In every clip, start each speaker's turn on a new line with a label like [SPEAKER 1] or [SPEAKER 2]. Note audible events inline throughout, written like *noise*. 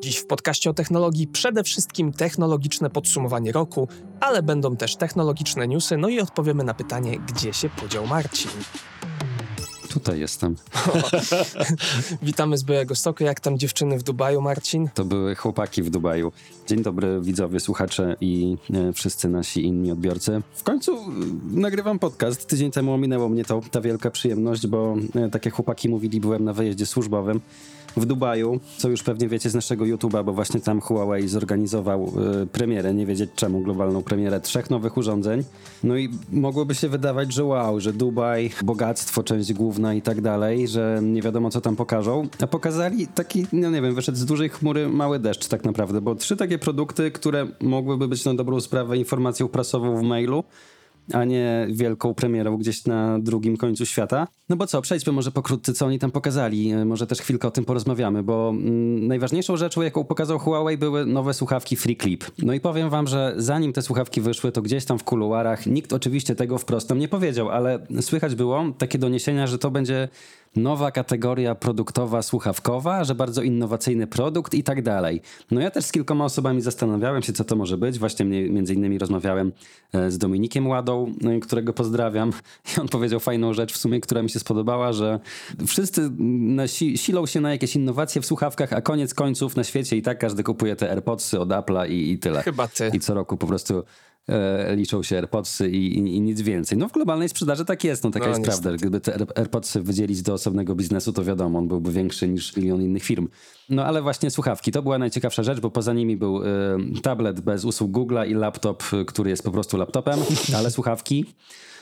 [SPEAKER 1] Dziś w podcaście o technologii przede wszystkim technologiczne podsumowanie roku, ale będą też technologiczne newsy, no i odpowiemy na pytanie, gdzie się podział Marcin.
[SPEAKER 2] Tutaj jestem. *laughs*
[SPEAKER 1] Witamy z Białego Stoku. Jak tam dziewczyny w Dubaju, Marcin?
[SPEAKER 2] To były chłopaki w Dubaju. Dzień dobry widzowie, słuchacze i e, wszyscy nasi inni odbiorcy. W końcu e, nagrywam podcast. Tydzień temu ominęło mnie to, ta wielka przyjemność, bo e, tak jak chłopaki mówili, byłem na wyjeździe służbowym w Dubaju, co już pewnie wiecie z naszego YouTube'a, bo właśnie tam Huawei zorganizował y, premierę, nie wiedzieć czemu, globalną premierę trzech nowych urządzeń. No i mogłoby się wydawać, że wow, że Dubaj, bogactwo, część główna i tak dalej, że nie wiadomo co tam pokażą. A pokazali taki, no nie wiem, wyszedł z dużej chmury mały deszcz tak naprawdę, bo trzy takie produkty, które mogłyby być na dobrą sprawę informacją prasową w mailu, a nie wielką premierą gdzieś na drugim końcu świata. No bo co, przejdźmy może pokrótce, co oni tam pokazali. E, może też chwilkę o tym porozmawiamy, bo mm, najważniejszą rzeczą, jaką pokazał Huawei, były nowe słuchawki Free Clip. No i powiem wam, że zanim te słuchawki wyszły, to gdzieś tam w kuluarach, nikt oczywiście tego wprost nam nie powiedział, ale słychać było takie doniesienia, że to będzie nowa kategoria produktowa, słuchawkowa, że bardzo innowacyjny produkt i tak dalej. No ja też z kilkoma osobami zastanawiałem się, co to może być. Właśnie między innymi rozmawiałem e, z Dominikiem Ładą, e, którego pozdrawiam *laughs* i on powiedział fajną rzecz w sumie, która mi się spodobała, że wszyscy si silą się na jakieś innowacje w słuchawkach, a koniec końców na świecie i tak każdy kupuje te AirPodsy od Apple'a i, i tyle.
[SPEAKER 1] Chyba ty.
[SPEAKER 2] I co roku po prostu liczą się AirPodsy i, i, i, nic więcej. No w globalnej sprzedaży tak jest, no taka no, jest niestety. prawda. Gdyby te AirPodsy wydzielić do osobnego biznesu, to wiadomo, on byłby większy niż milion innych firm. No ale właśnie słuchawki, to była najciekawsza rzecz, bo poza nimi był y, tablet bez usług Google'a i laptop, który jest po prostu laptopem, *laughs* ale słuchawki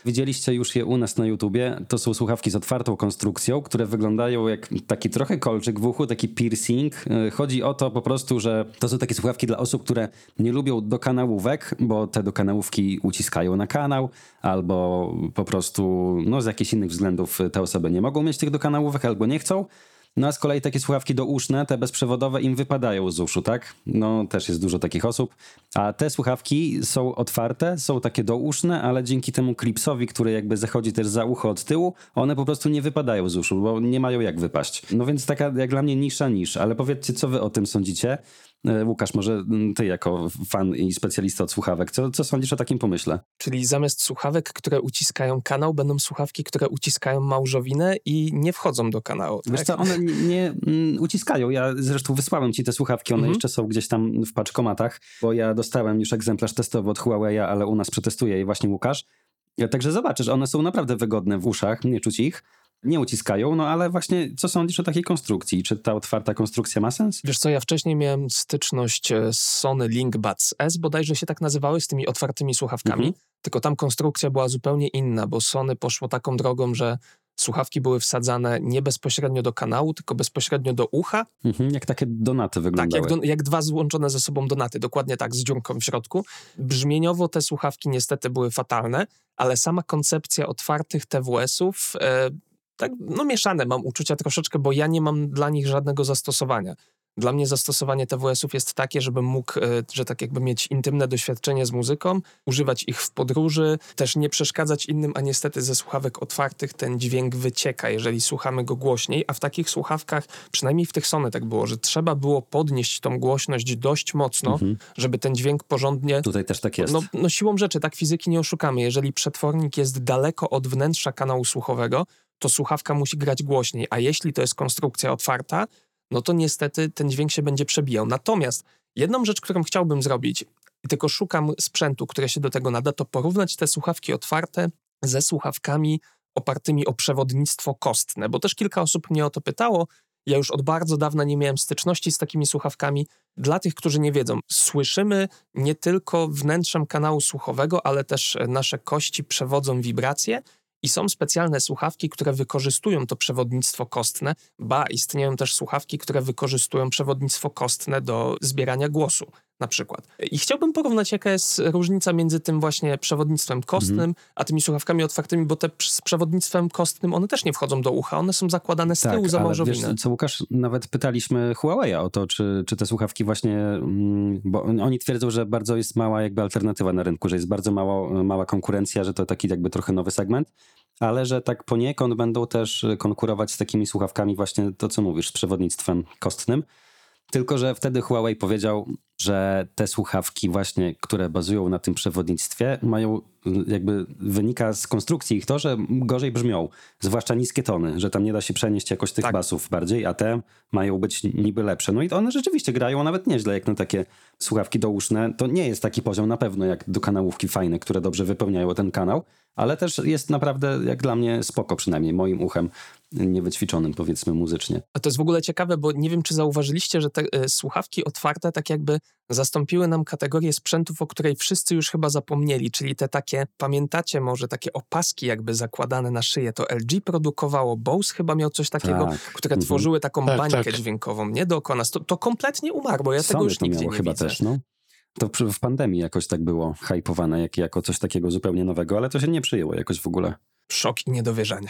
[SPEAKER 2] Widzieliście już je u nas na YouTubie. To są słuchawki z otwartą konstrukcją, które wyglądają jak taki trochę kolczyk w uchu, taki piercing. E, chodzi o to po prostu, że to są takie słuchawki dla osób, które nie lubią dokanałówek, bo te dokanałówki uciskają na kanał, albo po prostu no, z jakichś innych względów te osoby nie mogą mieć tych dokanałówek albo nie chcą. No a z kolei takie słuchawki douszne, te bezprzewodowe, im wypadają z uszu, tak? No też jest dużo takich osób. A te słuchawki są otwarte, są takie douszne, ale dzięki temu klipsowi, który jakby zachodzi też za ucho od tyłu, one po prostu nie wypadają z uszu, bo nie mają jak wypaść. No więc taka jak dla mnie nisza niż, ale powiedzcie, co wy o tym sądzicie? E, Łukasz, może mm, ty jako fan i specjalista od słuchawek, co, co sądzisz o takim pomyśle?
[SPEAKER 1] Czyli zamiast słuchawek, które uciskają kanał, będą słuchawki, które uciskają małżowinę i nie wchodzą do kanału.
[SPEAKER 2] Wiesz tak? co, one nie, nie mm, uciskają. Ja zresztą wysłałem ci te słuchawki, one mhm. jeszcze są gdzieś tam w paczkomatach, bo ja dostałem już egzemplarz testowy od Huawei, ale u nas przetestuje je właśnie Łukasz. Także zobaczysz, one są naprawdę wygodne w uszach, nie czuć ich nie uciskają, no ale właśnie co sądzisz o takiej konstrukcji? Czy ta otwarta konstrukcja ma sens?
[SPEAKER 1] Wiesz co, ja wcześniej miałem styczność e, z Sony LinkBuds S, bodajże się tak nazywały, z tymi otwartymi słuchawkami, mhm. tylko tam konstrukcja była zupełnie inna, bo Sony poszło taką drogą, że słuchawki były wsadzane nie bezpośrednio do kanału, tylko bezpośrednio do ucha.
[SPEAKER 2] Mhm, jak takie donaty wyglądały.
[SPEAKER 1] Tak, jak, do, jak, dwa złączone ze sobą donaty, dokładnie tak, z dziurką w środku. Brzmieniowo te słuchawki niestety były fatalne, ale sama koncepcja otwartych TWS-ów e, tak, no mieszane mam uczucia troszeczkę, bo ja nie mam dla nich żadnego zastosowania. Dla mnie zastosowanie TWS-ów jest takie, żebym mógł, e, że tak jakby mieć intymne doświadczenie z muzyką, używać ich w podróży, też nie przeszkadzać innym, a niestety ze słuchawek otwartych ten dźwięk wycieka, jeżeli słuchamy go głośniej, a w takich słuchawkach, przynajmniej w tych Sony tak było, że trzeba było podnieść tą głośność dość mocno, mhm. żeby ten dźwięk porządnie...
[SPEAKER 2] Tutaj też tak jest.
[SPEAKER 1] No, no siłą rzeczy, tak fizyki nie oszukamy. Jeżeli przetwornik jest daleko od wnętrza kanału słuchowego, to słuchawka musi grać głośniej, a jeśli to jest konstrukcja otwarta, no to niestety ten dźwięk się będzie przebijał. Natomiast jedną rzecz, którą chciałbym zrobić, tylko szukam sprzętu, które się do tego nada, to porównać te słuchawki otwarte ze słuchawkami opartymi o przewodnictwo kostne, bo też kilka osób mnie o to pytało. Ja już od bardzo dawna nie miałem styczności z takimi słuchawkami. Dla tych, którzy nie wiedzą, słyszymy nie tylko wnętrzem kanału słuchowego, ale też nasze kości przewodzą wibracje i są specjalne słuchawki, które wykorzystują to przewodnictwo kostne, ba istnieją też słuchawki, które wykorzystują przewodnictwo kostne do zbierania głosu. Na przykład. I chciałbym porównać, jaka jest różnica między tym właśnie przewodnictwem kostnym, mm. a tymi słuchawkami otwartymi, bo te z przewodnictwem kostnym, one też nie wchodzą do ucha, one są zakładane z tak, tyłu za małżowinę.
[SPEAKER 2] Co Łukasz, nawet pytaliśmy Huawei o to, czy, czy te słuchawki właśnie, mm, bo oni twierdzą, że bardzo jest mała jakby alternatywa na rynku, że jest bardzo mało, mała konkurencja, że to taki jakby trochę nowy segment, ale że tak poniekąd będą też konkurować z takimi słuchawkami właśnie to, co mówisz, z przewodnictwem kostnym. Tylko, że wtedy Huawei powiedział, że te słuchawki właśnie, które bazują na tym przewodnictwie, mają jakby wynika z konstrukcji ich to, że gorzej brzmią, zwłaszcza niskie tony, że tam nie da się przenieść jakoś tych tak. basów bardziej, a te mają być niby lepsze. No i one rzeczywiście grają nawet nieźle, jak na takie słuchawki douszne. To nie jest taki poziom na pewno jak do kanałówki fajne, które dobrze wypełniają ten kanał, ale też jest naprawdę, jak dla mnie, spoko przynajmniej moim uchem niewyćwiczonym, powiedzmy muzycznie.
[SPEAKER 1] A to jest w ogóle ciekawe, bo nie wiem, czy zauważyliście, że te y, słuchawki otwarte tak jakby zastąpiły nam kategorię sprzętów, o której wszyscy już chyba zapomnieli, czyli te takie, pamiętacie może takie opaski jakby zakładane na szyję, to LG produkowało, Bose chyba miał coś takiego, tak. które mhm. tworzyły taką tak, bańkę tak. dźwiękową, nie? Dookoła nas. To, to kompletnie umarło, ja Sony tego już nigdzie nie
[SPEAKER 2] chyba
[SPEAKER 1] widzę.
[SPEAKER 2] Też, no. To w pandemii jakoś tak było hypowane, jak, jako coś takiego zupełnie nowego, ale to się nie przyjęło jakoś w ogóle
[SPEAKER 1] szok i niedowierzanie.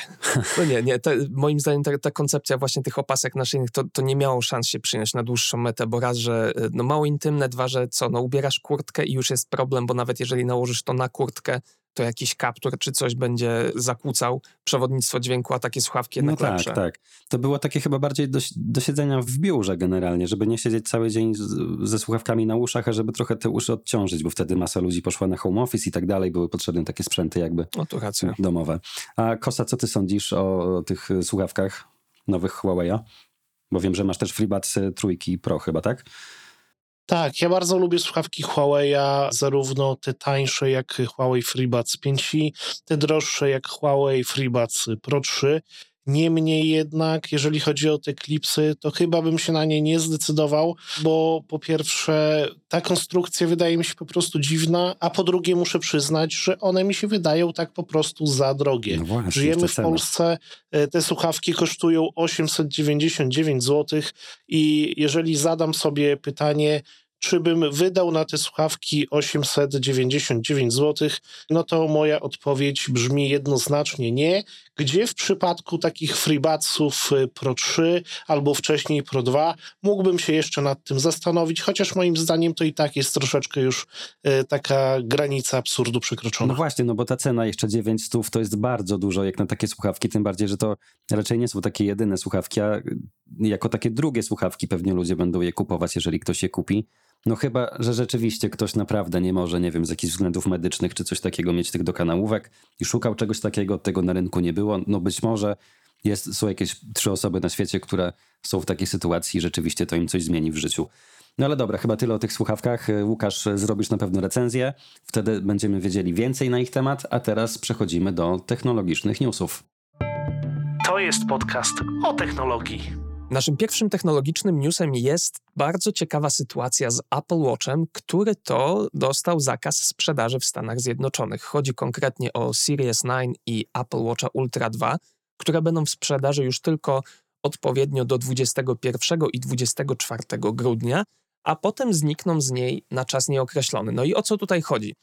[SPEAKER 1] No nie, nie, te, moim zdaniem ta, ta, koncepcja właśnie tych opasek naszyjnych to, to nie miało szans się przyjąć na dłuższą metę, bo raz, że no mało intymne, dwa, że co, no ubierasz kurtkę i już jest problem, bo nawet jeżeli nałożysz to na kurtkę, to jakiś kaptur czy coś będzie zakłócał przewodnictwo dźwięku, a takie słuchawki jednak
[SPEAKER 2] no tak,
[SPEAKER 1] lepsze.
[SPEAKER 2] tak. To było takie chyba bardziej do, do siedzenia w biurze generalnie, żeby nie siedzieć cały dzień z, ze słuchawkami na uszach, a żeby trochę te uszy odciążyć, bo wtedy masa ludzi poszła na home office i tak dalej, były potrzebne takie sprzęty jakby
[SPEAKER 1] no, racja.
[SPEAKER 2] domowe. A Kosa, co ty sądzisz o, o tych słuchawkach nowych Huawei'a? Bo wiem, że masz też FreeBuds trójki Pro chyba, tak?
[SPEAKER 3] Tak, ja bardzo lubię słuchawki Huawei'a, zarówno te tańsze jak Huawei FreeBuds 5i, te droższe jak Huawei FreeBuds Pro 3. Niemniej jednak, jeżeli chodzi o te klipsy, to chyba bym się na nie nie zdecydował, bo po pierwsze, ta konstrukcja wydaje mi się po prostu dziwna, a po drugie, muszę przyznać, że one mi się wydają tak po prostu za drogie. No właśnie, Żyjemy w Polsce, e, te słuchawki kosztują 899 zł i jeżeli zadam sobie pytanie, czy bym wydał na te słuchawki 899 zł, no to moja odpowiedź brzmi jednoznacznie nie. Gdzie w przypadku takich FreeBudsów y, Pro 3 albo wcześniej Pro 2 mógłbym się jeszcze nad tym zastanowić, chociaż moim zdaniem to i tak jest troszeczkę już y, taka granica absurdu przekroczona.
[SPEAKER 2] No właśnie, no bo ta cena jeszcze 900 to jest bardzo dużo jak na takie słuchawki, tym bardziej, że to raczej nie są takie jedyne słuchawki, a jako takie drugie słuchawki pewnie ludzie będą je kupować, jeżeli ktoś je kupi. No chyba, że rzeczywiście ktoś naprawdę nie może, nie wiem, z jakichś względów medycznych czy coś takiego mieć tych dokanałówek i szukał czegoś takiego, tego na rynku nie było. No być może jest, są jakieś trzy osoby na świecie, które są w takiej sytuacji i rzeczywiście to im coś zmieni w życiu. No ale dobra, chyba tyle o tych słuchawkach. Łukasz, zrobisz na pewno recenzję, wtedy będziemy wiedzieli więcej na ich temat, a teraz przechodzimy do technologicznych newsów.
[SPEAKER 3] To jest podcast o technologii.
[SPEAKER 1] Naszym pierwszym technologicznym newsem jest bardzo ciekawa sytuacja z Apple Watchem, który to dostał zakaz sprzedaży w Stanach Zjednoczonych. Chodzi konkretnie o Series 9 i Apple Watcha Ultra 2, które będą w sprzedaży już tylko odpowiednio do 21 i 24 grudnia, a potem znikną z niej na czas nieokreślony. No i o co tutaj chodzi?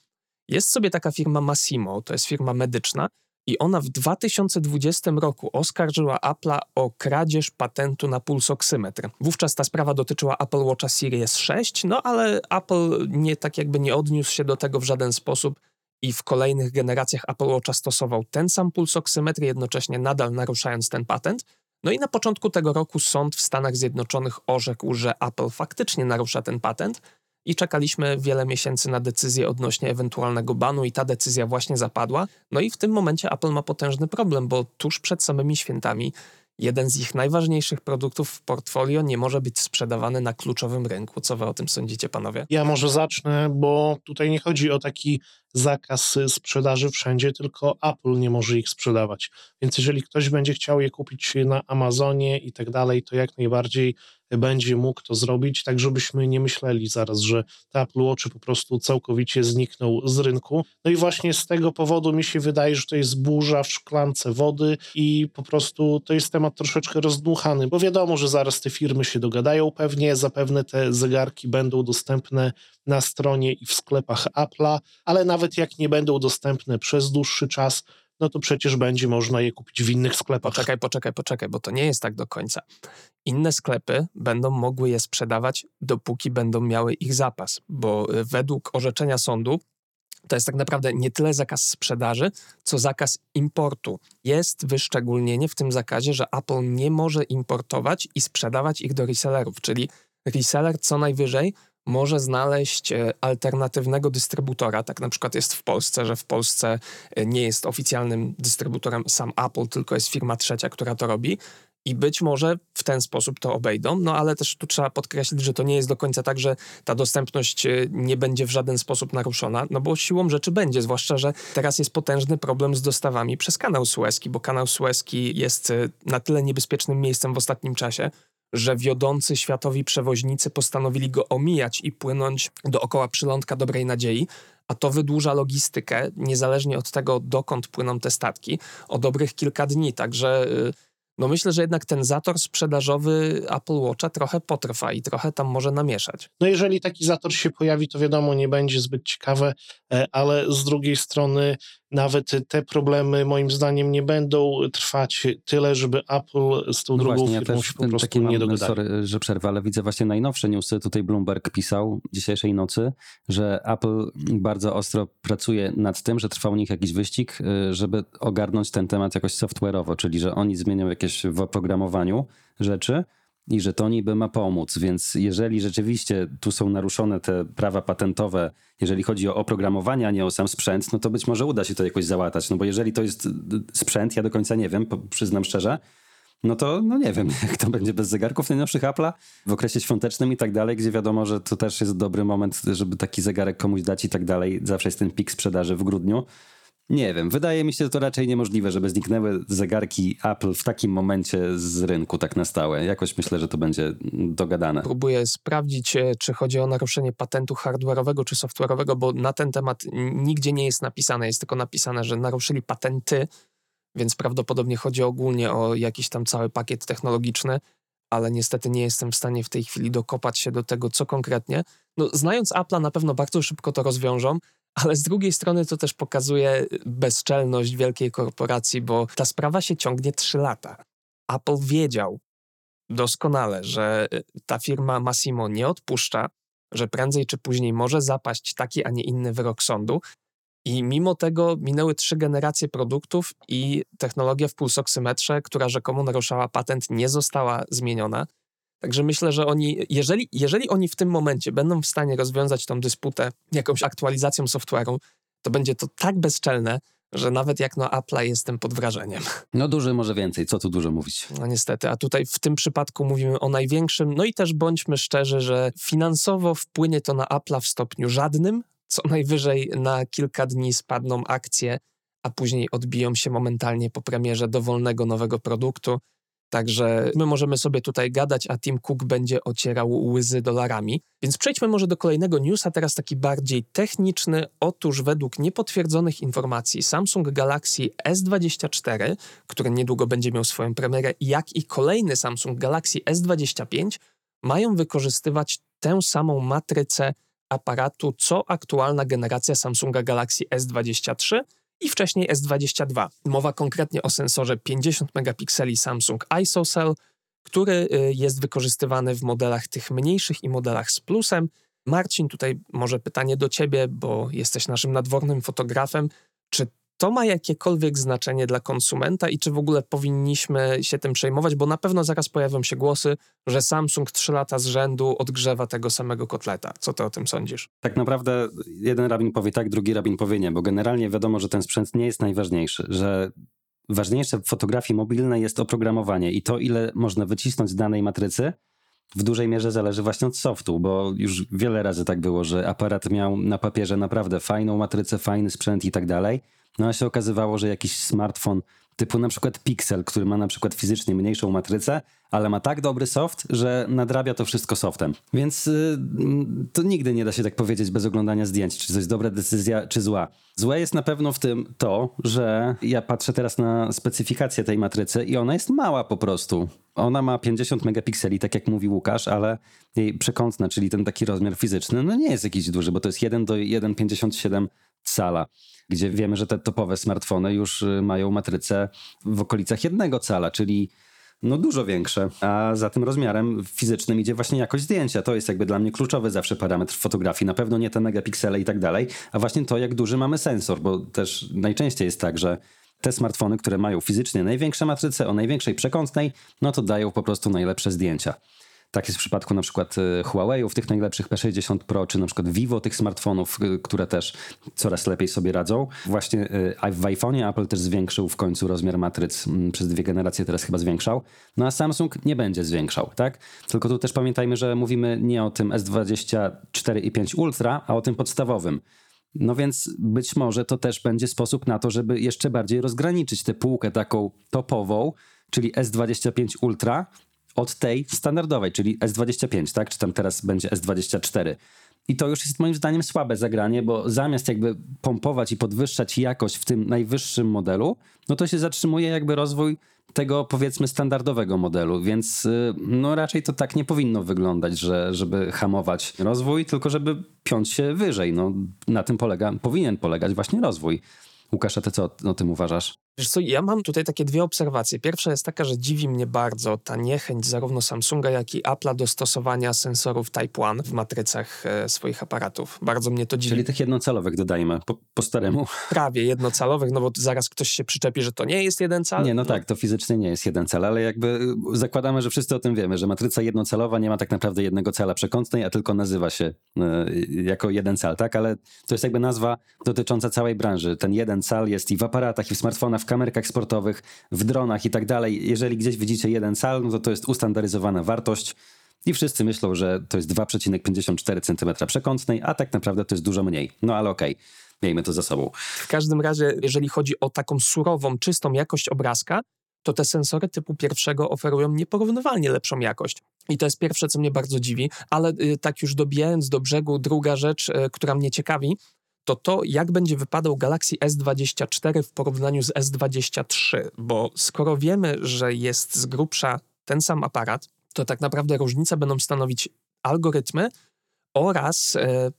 [SPEAKER 1] Jest sobie taka firma Massimo, to jest firma medyczna, i ona w 2020 roku oskarżyła Apple'a o kradzież patentu na pulsoksymetr. Wówczas ta sprawa dotyczyła Apple Watcha Series 6, no ale Apple nie tak jakby nie odniósł się do tego w żaden sposób i w kolejnych generacjach Apple Watcha stosował ten sam pulsoksymetr, jednocześnie nadal naruszając ten patent. No i na początku tego roku sąd w Stanach Zjednoczonych orzekł, że Apple faktycznie narusza ten patent, i czekaliśmy wiele miesięcy na decyzję odnośnie ewentualnego banu i ta decyzja właśnie zapadła. No i w tym momencie Apple ma potężny problem, bo tuż przed samymi świętami jeden z ich najważniejszych produktów w portfolio nie może być sprzedawany na kluczowym rynku. Co wy o tym sądzicie, panowie?
[SPEAKER 3] Ja może zacznę, bo tutaj nie chodzi o taki zakaz sprzedaży wszędzie, tylko Apple nie może ich sprzedawać. Więc jeżeli ktoś będzie chciał je kupić na Amazonie i tak dalej, to jak najbardziej będzie mógł to zrobić, tak żebyśmy nie myśleli zaraz, że te Apple Watchy po prostu całkowicie znikną z rynku. No i właśnie z tego powodu mi się wydaje, że to jest burza w szklance wody i po prostu to jest temat troszeczkę rozdmuchany, bo wiadomo, że zaraz te firmy się dogadają pewnie, zapewne te zegarki będą dostępne na stronie i w sklepach Apple'a, ale nawet jak nie będą dostępne przez dłuższy czas, no to przecież będzie można je kupić w innych sklepach.
[SPEAKER 1] Poczekaj, poczekaj, poczekaj, bo to nie jest tak do końca. Inne sklepy będą mogły je sprzedawać, dopóki będą miały ich zapas, bo y, według orzeczenia sądu to jest tak naprawdę nie tyle zakaz sprzedaży, co zakaz importu. Jest wyszczególnienie w tym zakazie, że Apple nie może importować i sprzedawać ich do resellerów, czyli reseller co najwyżej może znaleźć e, alternatywnego dystrybutora. Tak na przykład jest w Polsce, że w Polsce e, nie jest oficjalnym dystrybutorem sam Apple, tylko jest firma trzecia, która to robi. I być może w ten sposób to obejdą, no ale też tu trzeba podkreślić, że to nie jest do końca tak, że ta dostępność e, nie będzie w żaden sposób naruszona, no bo siłą rzeczy będzie, zwłaszcza, że teraz jest potężny problem z dostawami przez kanał Suezki, bo kanał Suezki jest na tyle niebezpiecznym miejscem w ostatnim czasie, że wiodący światowi przewoźnicy postanowili go omijać i płynąć dookoła przylądka Dobrej Nadziei, a to wydłuża logistykę, niezależnie od tego, dokąd płyną te statki, o dobrych kilka dni. Także y, no myślę, że jednak ten zator sprzedażowy Apple Watcha trochę potrwa i trochę tam może namieszać.
[SPEAKER 3] No jeżeli taki zator się pojawi, to wiadomo, nie będzie zbyt ciekawe, e, ale z drugiej strony nawet te problemy moim zdaniem nie będą trwać tyle, żeby Apple z tą no drugą właśnie, firmą ja się po prostu nie dogadali.
[SPEAKER 2] Sorry, że przerwę, ale widzę właśnie najnowsze newsy. Tutaj Bloomberg pisał dzisiejszej nocy, że Apple bardzo ostro pracuje nad tym, że trwa u nich jakiś wyścig, y, żeby ogarnąć ten temat jakoś software'owo, czyli że oni zmienią jakieś w oprogramowaniu rzeczy, i że to niby ma pomóc. Więc jeżeli rzeczywiście tu są naruszone te prawa patentowe, jeżeli chodzi o oprogramowanie, a nie o sam sprzęt, no to być może uda się to jakoś załatać. No bo jeżeli to jest sprzęt, ja do końca nie wiem, przyznam szczerze, no to no nie wiem, *laughs* jak to będzie bez zegarków najnowszych Apple'a w okresie świątecznym i tak dalej, gdzie wiadomo, że to też jest dobry moment, żeby taki zegarek komuś dać i tak dalej. Zawsze jest ten pik sprzedaży w grudniu. Nie wiem, wydaje mi się to raczej niemożliwe, żeby zniknęły zegarki Apple w takim momencie z rynku tak na stałe. Jakoś myślę, że to będzie dogadane.
[SPEAKER 1] Próbuję sprawdzić, e, czy chodzi o naruszenie patentu hardware'owego czy software'owego, bo na ten temat nigdzie nie jest napisane. Jest tylko napisane, że naruszyli patenty, więc prawdopodobnie chodzi ogólnie o jakiś tam cały pakiet technologiczny, ale niestety nie jestem w stanie w tej chwili dokopać się do tego, co konkretnie. No, znając Apple'a, na pewno bardzo szybko to rozwiążą, ale z drugiej strony to też pokazuje bezczelność wielkiej korporacji, bo ta sprawa się ciągnie 3 lata. Apple wiedział doskonale, że ta firma Massimo nie odpuszcza, że prędzej czy później może zapaść taki, a nie inny wyrok sądu. I mimo tego minęły trzy generacje produktów i technologia w pulsoksymetrze, która rzekomo naruszała patent, nie została zmieniona. Także myślę, że oni, jeżeli, jeżeli oni w tym momencie będą w stanie rozwiązać tą dysputę jakąś aktualizacją software'u, to będzie to tak bezczelne, że nawet jak no Apple'a jestem pod wrażeniem.
[SPEAKER 2] No duży może więcej, co tu dużo mówić.
[SPEAKER 1] No niestety, a tutaj w tym przypadku mówimy o największym, no i też bądźmy szczerzy, że finansowo wpłynie to na Apple'a w stopniu żadnym, co najwyżej na kilka dni spadną akcje, a później odbiją się momentalnie po premierze dowolnego nowego produktu. Także my możemy sobie tutaj gadać, a Tim Cook będzie ocierał łzy dolarami. Więc przejdźmy może do kolejnego newsa, teraz taki bardziej techniczny. Otóż według niepotwierdzonych informacji Samsung Galaxy S24, który niedługo będzie miał swoją premierę, jak i kolejny Samsung Galaxy S25 mają wykorzystywać tę samą matrycę aparatu, co aktualna generacja Samsunga Galaxy S23, i wcześniej S22. Mowa konkretnie o sensorze 50 megapikseli Samsung ISOCELL, który y, jest wykorzystywany w modelach tych mniejszych i modelach z plusem. Marcin, tutaj może pytanie do ciebie, bo jesteś naszym nadwornym fotografem. Czy to ma jakiekolwiek znaczenie dla konsumenta i czy w ogóle powinniśmy się tym przejmować, bo na pewno zaraz pojawią się głosy, że Samsung 3 lata z rzędu odgrzewa tego samego kotleta. Co ty o tym sądzisz?
[SPEAKER 2] Tak naprawdę jeden rabin powie tak, drugi rabin powie nie, bo generalnie wiadomo, że ten sprzęt nie jest najważniejszy, że ważniejsze w fotografii mobilnej jest oprogramowanie i to, ile można wycisnąć z danej matrycy, w dużej mierze zależy właśnie od softu, bo już wiele razy tak było, że aparat miał na papierze naprawdę fajną matrycę, fajny sprzęt i tak dalej, no a się okazywało, że jakiś smartfon typu na przykład Pixel, który ma na przykład fizycznie mniejszą matrycę, ale ma tak dobry soft, że nadrabia to wszystko softem. Więc y, to nigdy nie da się tak powiedzieć bez oglądania zdjęć, czy to jest dobra decyzja, czy zła. Złe jest na pewno w tym to, że ja patrzę teraz na specyfikację tej matrycy i ona jest mała po prostu. Ona ma 50 megapikseli, tak jak mówi Łukasz, ale jej przekątna, czyli ten taki rozmiar fizyczny, no nie jest jakiś duży, bo to jest 1 do 1,57 cala gdzie wiemy, że te topowe smartfony już y, mają matrycę w okolicach jednego cala, czyli no dużo większe, a za tym rozmiarem fizycznym idzie właśnie jakość zdjęcia. To jest jakby dla mnie kluczowy zawsze parametr fotografii. Na pewno nie te megapiksele i tak dalej, a właśnie to, jak duży mamy sensor, bo też najczęściej jest tak, że te smartfony, które mają fizycznie największe matryce o największej przekątnej, no to dają po prostu najlepsze zdjęcia. Tak jest w przypadku na przykład e, Huawei'ów, tych najlepszych P60 Pro, czy na przykład Vivo, tych smartfonów, e, które też coraz lepiej sobie radzą. Właśnie e, w iPhone'ie Apple też zwiększył w końcu rozmiar matryc przez dwie generacje, teraz chyba zwiększał. No a Samsung nie będzie zwiększał, tak? Tylko tu też pamiętajmy, że mówimy nie o tym S24 i 5 Ultra, a o tym podstawowym. No więc być może to też będzie sposób na to, żeby jeszcze bardziej rozgraniczyć tę półkę taką topową, czyli S25 Ultra od tej standardowej, czyli S25, tak? Czy tam teraz będzie S24. I to już jest moim zdaniem słabe zagranie, bo zamiast jakby pompować i podwyższać jakość w tym najwyższym modelu, no to się zatrzymuje jakby rozwój tego powiedzmy standardowego modelu, więc y, no raczej to tak nie powinno wyglądać, że, żeby hamować rozwój, tylko żeby piąć się wyżej. No, na tym polega, powinien polegać właśnie rozwój. Łukasz, a ty co o tym uważasz?
[SPEAKER 1] Wiesz co, ja mam tutaj takie dwie obserwacje. Pierwsza jest taka, że dziwi mnie bardzo ta niechęć zarówno Samsunga, jak i Apple'a do stosowania sensorów Type 1 w matrycach e, swoich aparatów. Bardzo mnie to dziwi.
[SPEAKER 2] Czyli tych jednocalowych dodajmy, po, po staremu.
[SPEAKER 1] Prawie jednocalowych, no bo zaraz ktoś się przyczepi, że to nie jest jeden cal.
[SPEAKER 2] Nie, no, no. tak, to fizycznie nie jest jeden cal, ale jakby y, zakładamy, że wszyscy o tym wiemy, że matryca jednocalowa nie ma tak naprawdę jednego cala przekątnej, a tylko nazywa się y, jako jeden cal, tak? Ale to jest jakby nazwa dotycząca całej branży. Ten jeden cal jest i w aparatach, i w smartfonach, w kamerkach sportowych, w dronach i tak dalej. Jeżeli gdzieś widzicie jeden cal, no to to jest ustandaryzowana wartość i wszyscy myślą, że to jest 2,54 cm przekątnej, a tak naprawdę to jest dużo mniej. No ale okej. Okay. Miejmy to za sobą.
[SPEAKER 1] W każdym razie, jeżeli chodzi o taką surową, czystą jakość obrazka, to te sensory typu pierwszego oferują nieporównywalnie lepszą jakość. I to jest pierwsze, co mnie bardzo dziwi, ale y, tak już dobijając do brzegu, druga rzecz, y, która mnie ciekawi, to to, jak będzie wypadał Galaxy S24 w porównaniu z S23, bo skoro wiemy, że jest z grubsza ten sam aparat, to tak naprawdę różnicę będą stanowić algorytmy oraz e,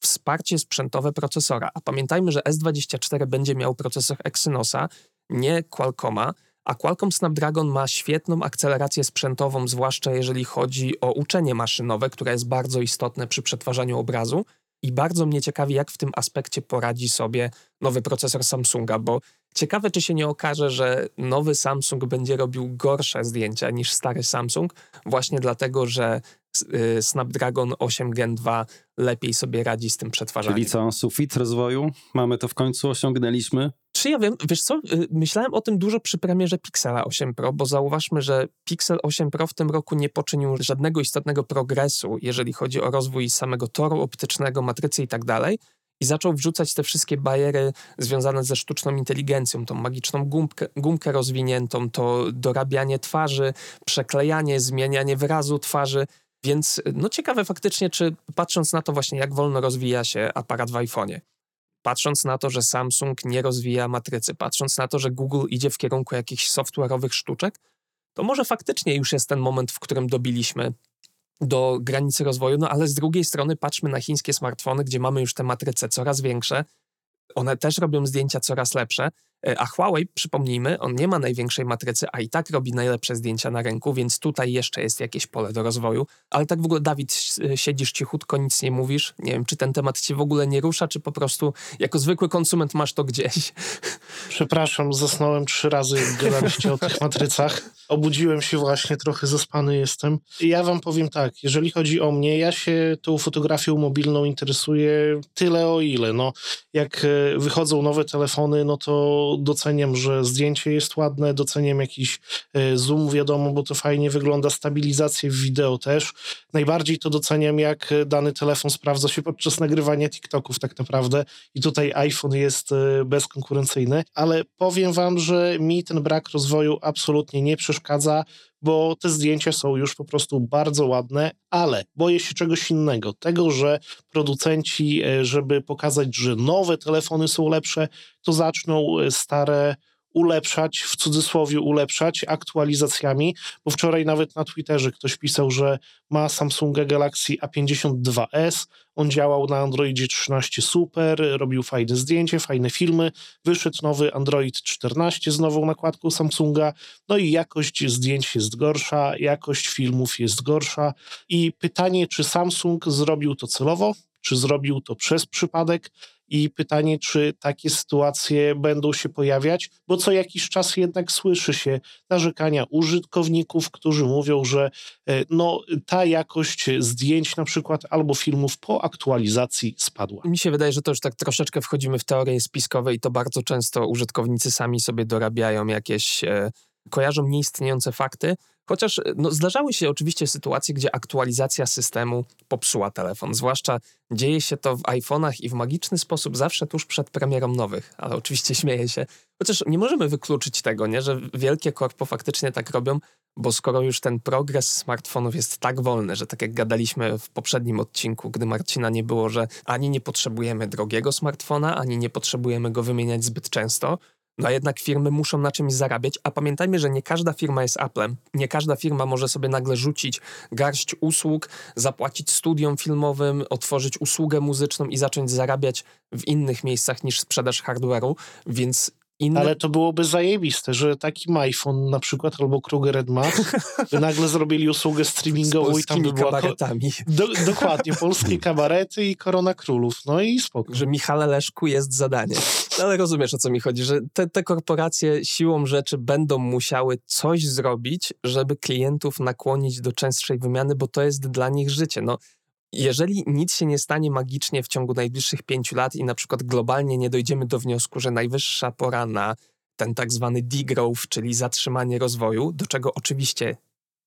[SPEAKER 1] wsparcie sprzętowe procesora. A pamiętajmy, że S24 będzie miał procesor Exynosa, nie Qualcomma, a Qualcomm Snapdragon ma świetną akcelerację sprzętową, zwłaszcza jeżeli chodzi o uczenie maszynowe, które jest bardzo istotne przy przetwarzaniu obrazu. I bardzo mnie ciekawi, jak w tym aspekcie poradzi sobie nowy procesor Samsunga, bo ciekawe, czy się nie okaże, że nowy Samsung będzie robił gorsze zdjęcia niż stary Samsung, właśnie dlatego, że Snapdragon 8 Gen 2 lepiej sobie radzi z tym przetwarzaniem.
[SPEAKER 2] Czyli co, sufit rozwoju? Mamy to w końcu, osiągnęliśmy?
[SPEAKER 1] Czy ja wiem, wiesz co, y, myślałem o tym dużo przy premierze Pixela 8 Pro, bo zauważmy, że Pixel 8 Pro w tym roku nie poczynił żadnego istotnego progresu, jeżeli chodzi o rozwój samego toru optycznego, matrycy i tak dalej. I zaczął wrzucać te wszystkie bariery związane ze sztuczną inteligencją, tą magiczną gumkę, gumkę rozwiniętą, to dorabianie twarzy, przeklejanie, zmienianie wyrazu twarzy. Więc no ciekawe faktycznie, czy patrząc na to właśnie, jak wolno rozwija się aparat w iPhone'ie, patrząc na to, że Samsung nie rozwija matrycy, patrząc na to, że Google idzie w kierunku jakichś software'owych sztuczek, to może faktycznie już jest ten moment, w którym dobiliśmy do granicy rozwoju, no ale z drugiej strony patrzmy na chińskie smartfony, gdzie mamy już te matryce coraz większe, one też robią zdjęcia coraz lepsze, a Huawei, przypomnijmy, on nie ma największej matrycy, a i tak robi najlepsze zdjęcia na rynku, więc tutaj jeszcze jest jakieś pole do rozwoju. Ale tak w ogóle, Dawid, e, siedzisz cichutko, nic nie mówisz. Nie wiem, czy ten temat cię w ogóle nie rusza, czy po prostu jako zwykły konsument masz to gdzieś.
[SPEAKER 3] Przepraszam, zasnąłem trzy razy, jak gadaliście o tych matrycach. Obudziłem się właśnie, trochę zaspany jestem. Ja wam powiem tak, jeżeli chodzi o mnie, ja się tą fotografią mobilną interesuję tyle o ile. No, jak e, wychodzą nowe telefony, no to doceniam, że zdjęcie jest ładne, doceniam jakiś e, zoom, wiadomo, bo to fajnie wygląda, stabilizację w wideo też. Najbardziej to doceniam, jak dany telefon sprawdza się podczas nagrywania TikToków tak naprawdę i tutaj iPhone jest e, bezkonkurencyjny, ale powiem wam, że mi ten brak rozwoju absolutnie nie przeszkadza bo te zdjęcia są już po prostu bardzo ładne, ale boję się czegoś innego. Tego, że producenci, e, żeby pokazać, że nowe telefony są lepsze, to zaczną e, stare ulepszać, w cudzysłowie ulepszać aktualizacjami, bo wczoraj nawet na Twitterze ktoś pisał, że ma Samsunga Galaxy A52s, on działał na Androidzie 13 super, robił fajne zdjęcie, fajne filmy, wyszedł nowy Android 14 z nową nakładką Samsunga, no i jakość zdjęć jest gorsza, jakość filmów jest gorsza i pytanie, czy Samsung zrobił to celowo, czy zrobił to przez przypadek, i pytanie, czy takie sytuacje będą się pojawiać, bo co jakiś czas jednak słyszy się narzekania użytkowników, którzy mówią, że e, no, ta jakość zdjęć na przykład albo filmów po aktualizacji spadła.
[SPEAKER 1] Mi się wydaje, że to już tak troszeczkę wchodzimy w teorie spiskowe i to bardzo często użytkownicy sami sobie dorabiają jakieś, e, kojarzą nieistniejące fakty, Chociaż no, zdarzały się oczywiście sytuacje, gdzie aktualizacja systemu popsuła telefon. Zwłaszcza dzieje się to w iPhone'ach i w magiczny sposób zawsze tuż przed premierą nowych. Ale oczywiście śmieję się. Chociaż nie możemy wykluczyć tego, nie, że wielkie korpo faktycznie tak robią, bo skoro już ten progres smartfonów jest tak wolny, że tak jak gadaliśmy w poprzednim odcinku, gdy Marcina nie było, że ani nie potrzebujemy drogiego smartfona, ani nie potrzebujemy go wymieniać zbyt często, no a jednak firmy muszą na czymś zarabiać, a pamiętajmy, że nie każda firma jest Applem. Nie każda firma może sobie nagle rzucić garść usług, zapłacić studiom filmowym, otworzyć usługę muzyczną i zacząć zarabiać w innych miejscach niż sprzedaż hardware'u, więc
[SPEAKER 3] Ale to byłoby zajebiste, że taki iPhone na przykład albo Kruger Red Max *laughs* by nagle zrobili usługę streamingową
[SPEAKER 1] i tam by była... kabaretami.
[SPEAKER 3] Do, dokładnie, polskie *laughs* kabarety i Korona Królów. No i spoko.
[SPEAKER 1] Że Michale Leszku jest zadanie. No, ale rozumiesz o co mi chodzi, że te, te korporacje siłą rzeczy będą musiały coś zrobić, żeby klientów nakłonić do częstszej wymiany, bo to jest dla nich życie. No, jeżeli nic się nie stanie magicznie w ciągu najbliższych pięciu lat i na przykład globalnie nie dojdziemy do wniosku, że najwyższa pora na ten tak zwany degrowth, czyli zatrzymanie rozwoju, do czego oczywiście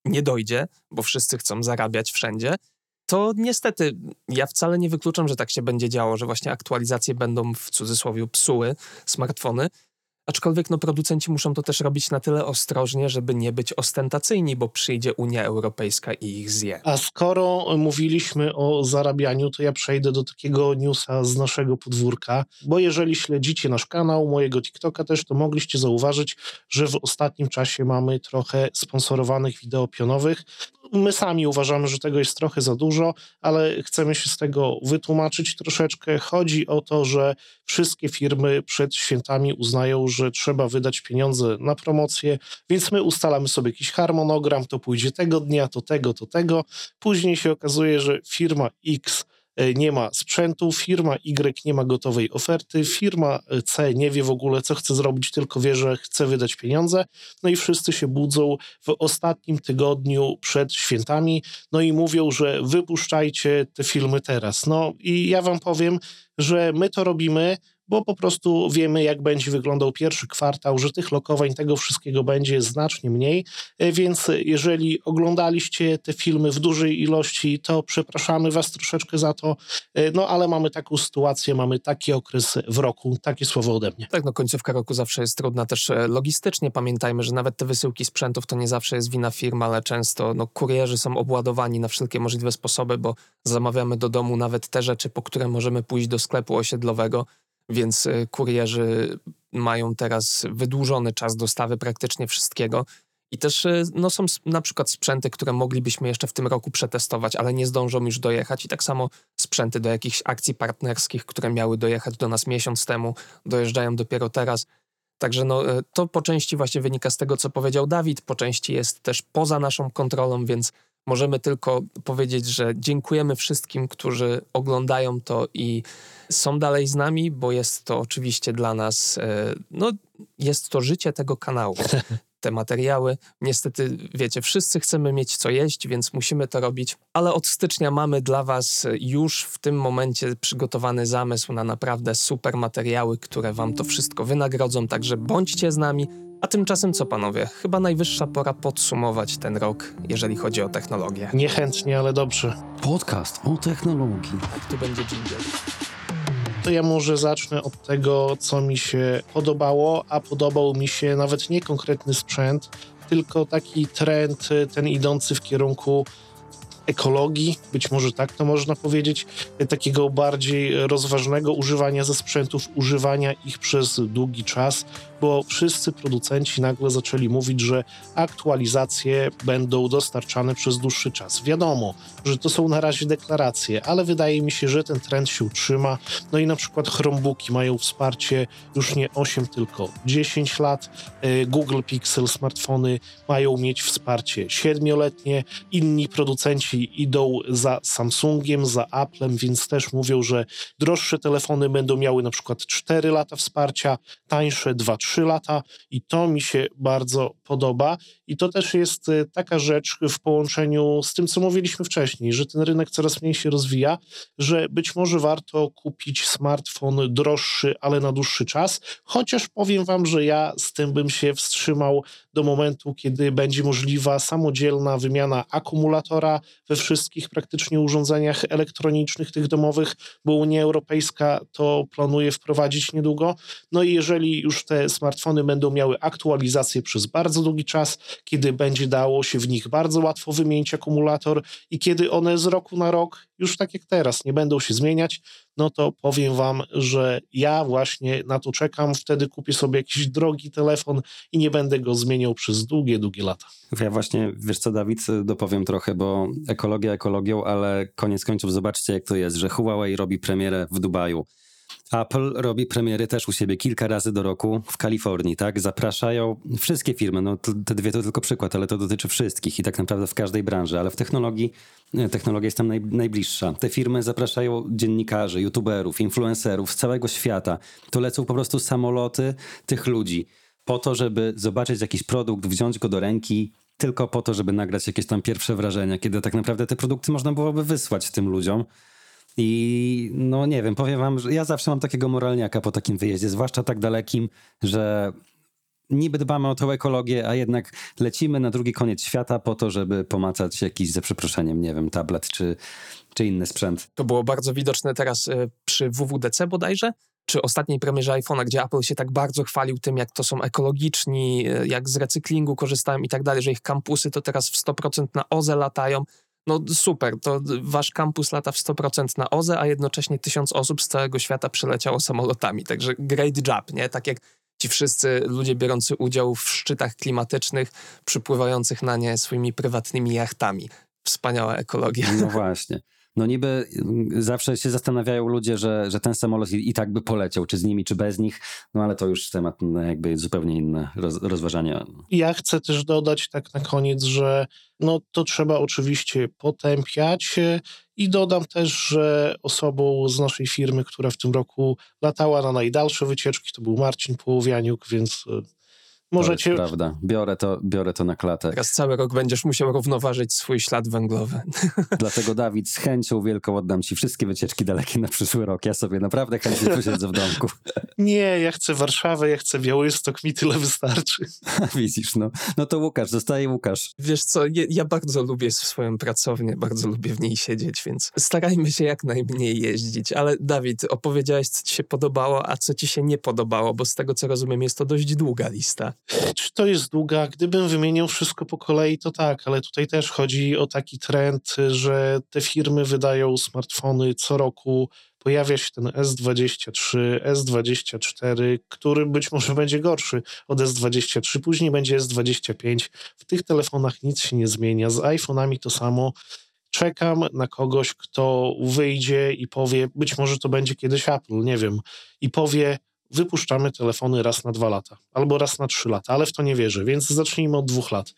[SPEAKER 1] nie dojdzie, bo wszyscy chcą zarabiać wszędzie, to niestety ja wcale nie wykluczam, że tak się będzie działo, że właśnie aktualizacje będą w cudzysłowie psuły smartfony, Aczkolwiek no, producenci muszą to też robić na tyle ostrożnie, żeby nie być ostentacyjni, bo przyjdzie Unia Europejska i ich zje.
[SPEAKER 3] A skoro mówiliśmy o zarabianiu, to ja przejdę do takiego newsa z naszego podwórka, bo jeżeli śledzicie nasz kanał, mojego TikToka też, to mogliście zauważyć, że w ostatnim czasie mamy trochę sponsorowanych wideo pionowych. My sami uważamy, że tego jest trochę za dużo, ale chcemy się z tego wytłumaczyć troszeczkę. Chodzi o to, że wszystkie firmy przed świętami uznają, że trzeba wydać pieniądze na promocję, więc my ustalamy sobie jakiś harmonogram, to pójdzie tego dnia, to tego, to tego. Później się okazuje, że firma X nie ma sprzętu, firma Y nie ma gotowej oferty, firma C nie wie w ogóle, co chce zrobić, tylko wie, że chce wydać pieniądze. No i wszyscy się budzą w ostatnim tygodniu przed świętami, no i mówią, że wypuszczajcie te filmy teraz. No i ja wam powiem, że my to robimy, bo po prostu wiemy, jak będzie wyglądał pierwszy kwartał, że tych lokowań, tego wszystkiego będzie znacznie mniej, e, więc jeżeli oglądaliście te filmy w dużej ilości, to przepraszamy Was troszeczkę za to, e, no ale mamy taką sytuację, mamy taki okres w roku, takie słowo ode mnie.
[SPEAKER 1] Tak, no końcówka roku zawsze jest trudna też e, logistycznie. Pamiętajmy, że nawet te wysyłki sprzętów to nie zawsze jest wina firmy, ale często no, kurierzy są obładowani na wszelkie możliwe sposoby, bo zamawiamy do domu nawet te rzeczy, po które możemy pójść do sklepu osiedlowego, więc y, kurierzy mają teraz wydłużony czas dostawy praktycznie wszystkiego. I też y, no, są na przykład sprzęty, które moglibyśmy jeszcze w tym roku przetestować, ale nie zdążą już dojechać. I tak samo sprzęty do jakichś akcji partnerskich, które miały dojechać do nas miesiąc temu, dojeżdżają dopiero teraz. Także no, y, to po części właśnie wynika z tego, co powiedział Dawid, po części jest też poza naszą kontrolą, więc możemy tylko powiedzieć, że dziękujemy wszystkim, którzy oglądają to i są dalej z nami, bo jest to oczywiście dla nas, e, no jest to życie tego kanału. *laughs* te materiały. Niestety, wiecie, wszyscy chcemy mieć co jeść, więc musimy to robić, ale od stycznia mamy dla Was już w tym momencie przygotowany zamysł na naprawdę super materiały, które Wam to wszystko wynagrodzą, także bądźcie z nami. A tymczasem co panowie? Chyba najwyższa pora podsumować ten rok, jeżeli chodzi o technologię.
[SPEAKER 3] Niechętnie, ale dobrze.
[SPEAKER 2] Podcast o technologii.
[SPEAKER 1] Tu będzie jingle.
[SPEAKER 3] To ja może zacznę od tego, co mi się podobało, a podobał mi się nawet nie konkretny sprzęt, tylko taki trend, ten idący w kierunku ekologii, być może tak to można powiedzieć, takiego bardziej rozważnego używania ze sprzętów, używania ich przez długi czas, bo wszyscy producenci nagle zaczęli mówić, że aktualizacje będą dostarczane przez dłuższy czas. Wiadomo, że to są na razie deklaracje, ale wydaje mi się, że ten trend się utrzyma. No i na przykład Chromebooki mają wsparcie już nie 8, tylko 10 lat. E, Google Pixel smartfony mają mieć wsparcie 7-letnie. Inni producenci idą za Samsungiem, za Applem, więc też mówią, że droższe telefony będą miały na przykład 4 lata wsparcia, tańsze 2-3 3 lata i to mi się bardzo podoba. I to też jest y, taka rzecz w połączeniu z tym, co mówiliśmy wcześniej, że ten rynek coraz mniej się rozwija, że być może warto kupić smartfon droższy, ale na dłuższy czas. Chociaż powiem Wam, że ja z tym bym się wstrzymał do momentu, kiedy będzie możliwa samodzielna wymiana akumulatora we wszystkich praktycznie urządzeniach elektronicznych, tych domowych, bo Unia Europejska to planuje wprowadzić niedługo. No i jeżeli już te smartfony będą miały aktualizację przez bardzo długi czas, kiedy będzie dało się w nich bardzo łatwo wymienić akumulator i kiedy one z roku na rok, już tak jak teraz, nie będą się zmieniać, no to powiem Wam, że ja właśnie na to czekam. Wtedy kupię sobie jakiś drogi telefon i nie będę go zmieniał przez długie, długie lata.
[SPEAKER 2] Ja właśnie, wiesz co, Dawid, dopowiem trochę, bo ekologia ekologią, ale koniec końców zobaczcie, jak to jest, że Huawei robi premierę w Dubaju. Apple robi premiery też u siebie kilka razy do roku w Kalifornii, tak? Zapraszają wszystkie firmy, no te dwie to tylko przykład, ale to dotyczy wszystkich i tak naprawdę w każdej branży, ale w technologii, technologia jest tam naj, najbliższa. Te firmy zapraszają dziennikarzy, youtuberów, influencerów z całego świata. To lecą po prostu samoloty tych ludzi po to, żeby zobaczyć jakiś produkt, wziąć go do ręki, tylko po to, żeby nagrać jakieś tam pierwsze wrażenia, kiedy tak naprawdę te produkty można byłoby wysłać tym ludziom i no nie wiem, powiem wam, że ja zawsze mam takiego moralniaka po takim wyjeździe, zwłaszcza tak dalekim, że niby dbamy o tę ekologię, a jednak lecimy na drugi koniec świata po to, żeby pomacać jakiś, za przeproszeniem, nie wiem, tablet czy, czy inny sprzęt.
[SPEAKER 1] To było bardzo widoczne teraz e, przy WWDC bodajże, czy ostatniej premierze iPhone'a, gdzie Apple się tak bardzo chwalił tym, jak to są ekologiczni, e, jak z recyklingu korzystają i tak dalej, że ich kampusy to teraz w 100% na OZE latają no super, to wasz kampus lata w 100% na OZE, a jednocześnie tysiąc osób z całego świata przyleciało samolotami, także great job, nie? Tak jak ci wszyscy ludzie biorący udział w szczytach klimatycznych, przypływających na nie swoimi prywatnymi jachtami. Wspaniała ekologia.
[SPEAKER 2] No właśnie. No niby mm, zawsze się zastanawiają ludzie, że, że ten samolot i, tak by poleciał, czy z nimi, czy bez nich, no ale to już temat no, jakby zupełnie inne roz, rozważania.
[SPEAKER 3] Ja chcę też dodać tak na koniec, że no to trzeba oczywiście potępiać i dodam też, że osobą z naszej firmy, która w tym roku latała na najdalsze wycieczki, to był Marcin Połowianiuk, więc e,
[SPEAKER 2] Możecie... To prawda. Biorę to, biorę to na klatę.
[SPEAKER 1] Teraz cały rok będziesz musiał równoważyć swój ślad węglowy. *laughs*
[SPEAKER 2] Dlatego Dawid, z chęcią wielką oddam ci wszystkie wycieczki dalekie na przyszły rok. Ja sobie naprawdę chętnie posiedzę w domku. *laughs*
[SPEAKER 3] Nie, ja chcę Warszawę, ja chcę Białystok, mi tyle wystarczy. *laughs*
[SPEAKER 2] Widzisz, no. No to Łukasz, zostaje Łukasz.
[SPEAKER 1] Wiesz co, ja, ja bardzo lubię swoją pracownię, bardzo lubię w niej siedzieć, więc starajmy się jak najmniej jeździć. Ale Dawid, opowiedziałeś, co ci się podobało, a co ci się nie podobało, bo z tego, co rozumiem, jest to dość długa lista.
[SPEAKER 3] Czy to jest długa? Gdybym wymieniał wszystko po kolei, to tak, ale tutaj też chodzi o taki trend, że te firmy wydają smartfony co roku. Pojawia się ten S23, S24, który być może będzie gorszy od S23, później będzie S25. W tych telefonach nic się nie zmienia. Z iPhone'ami to samo czekam na kogoś, kto wyjdzie i powie, być może to będzie kiedyś Apple, nie wiem, i powie, wypuszczamy telefony raz na dwa lata albo raz na trzy lata, ale w to nie wierzę, więc zacznijmy od dwóch lat.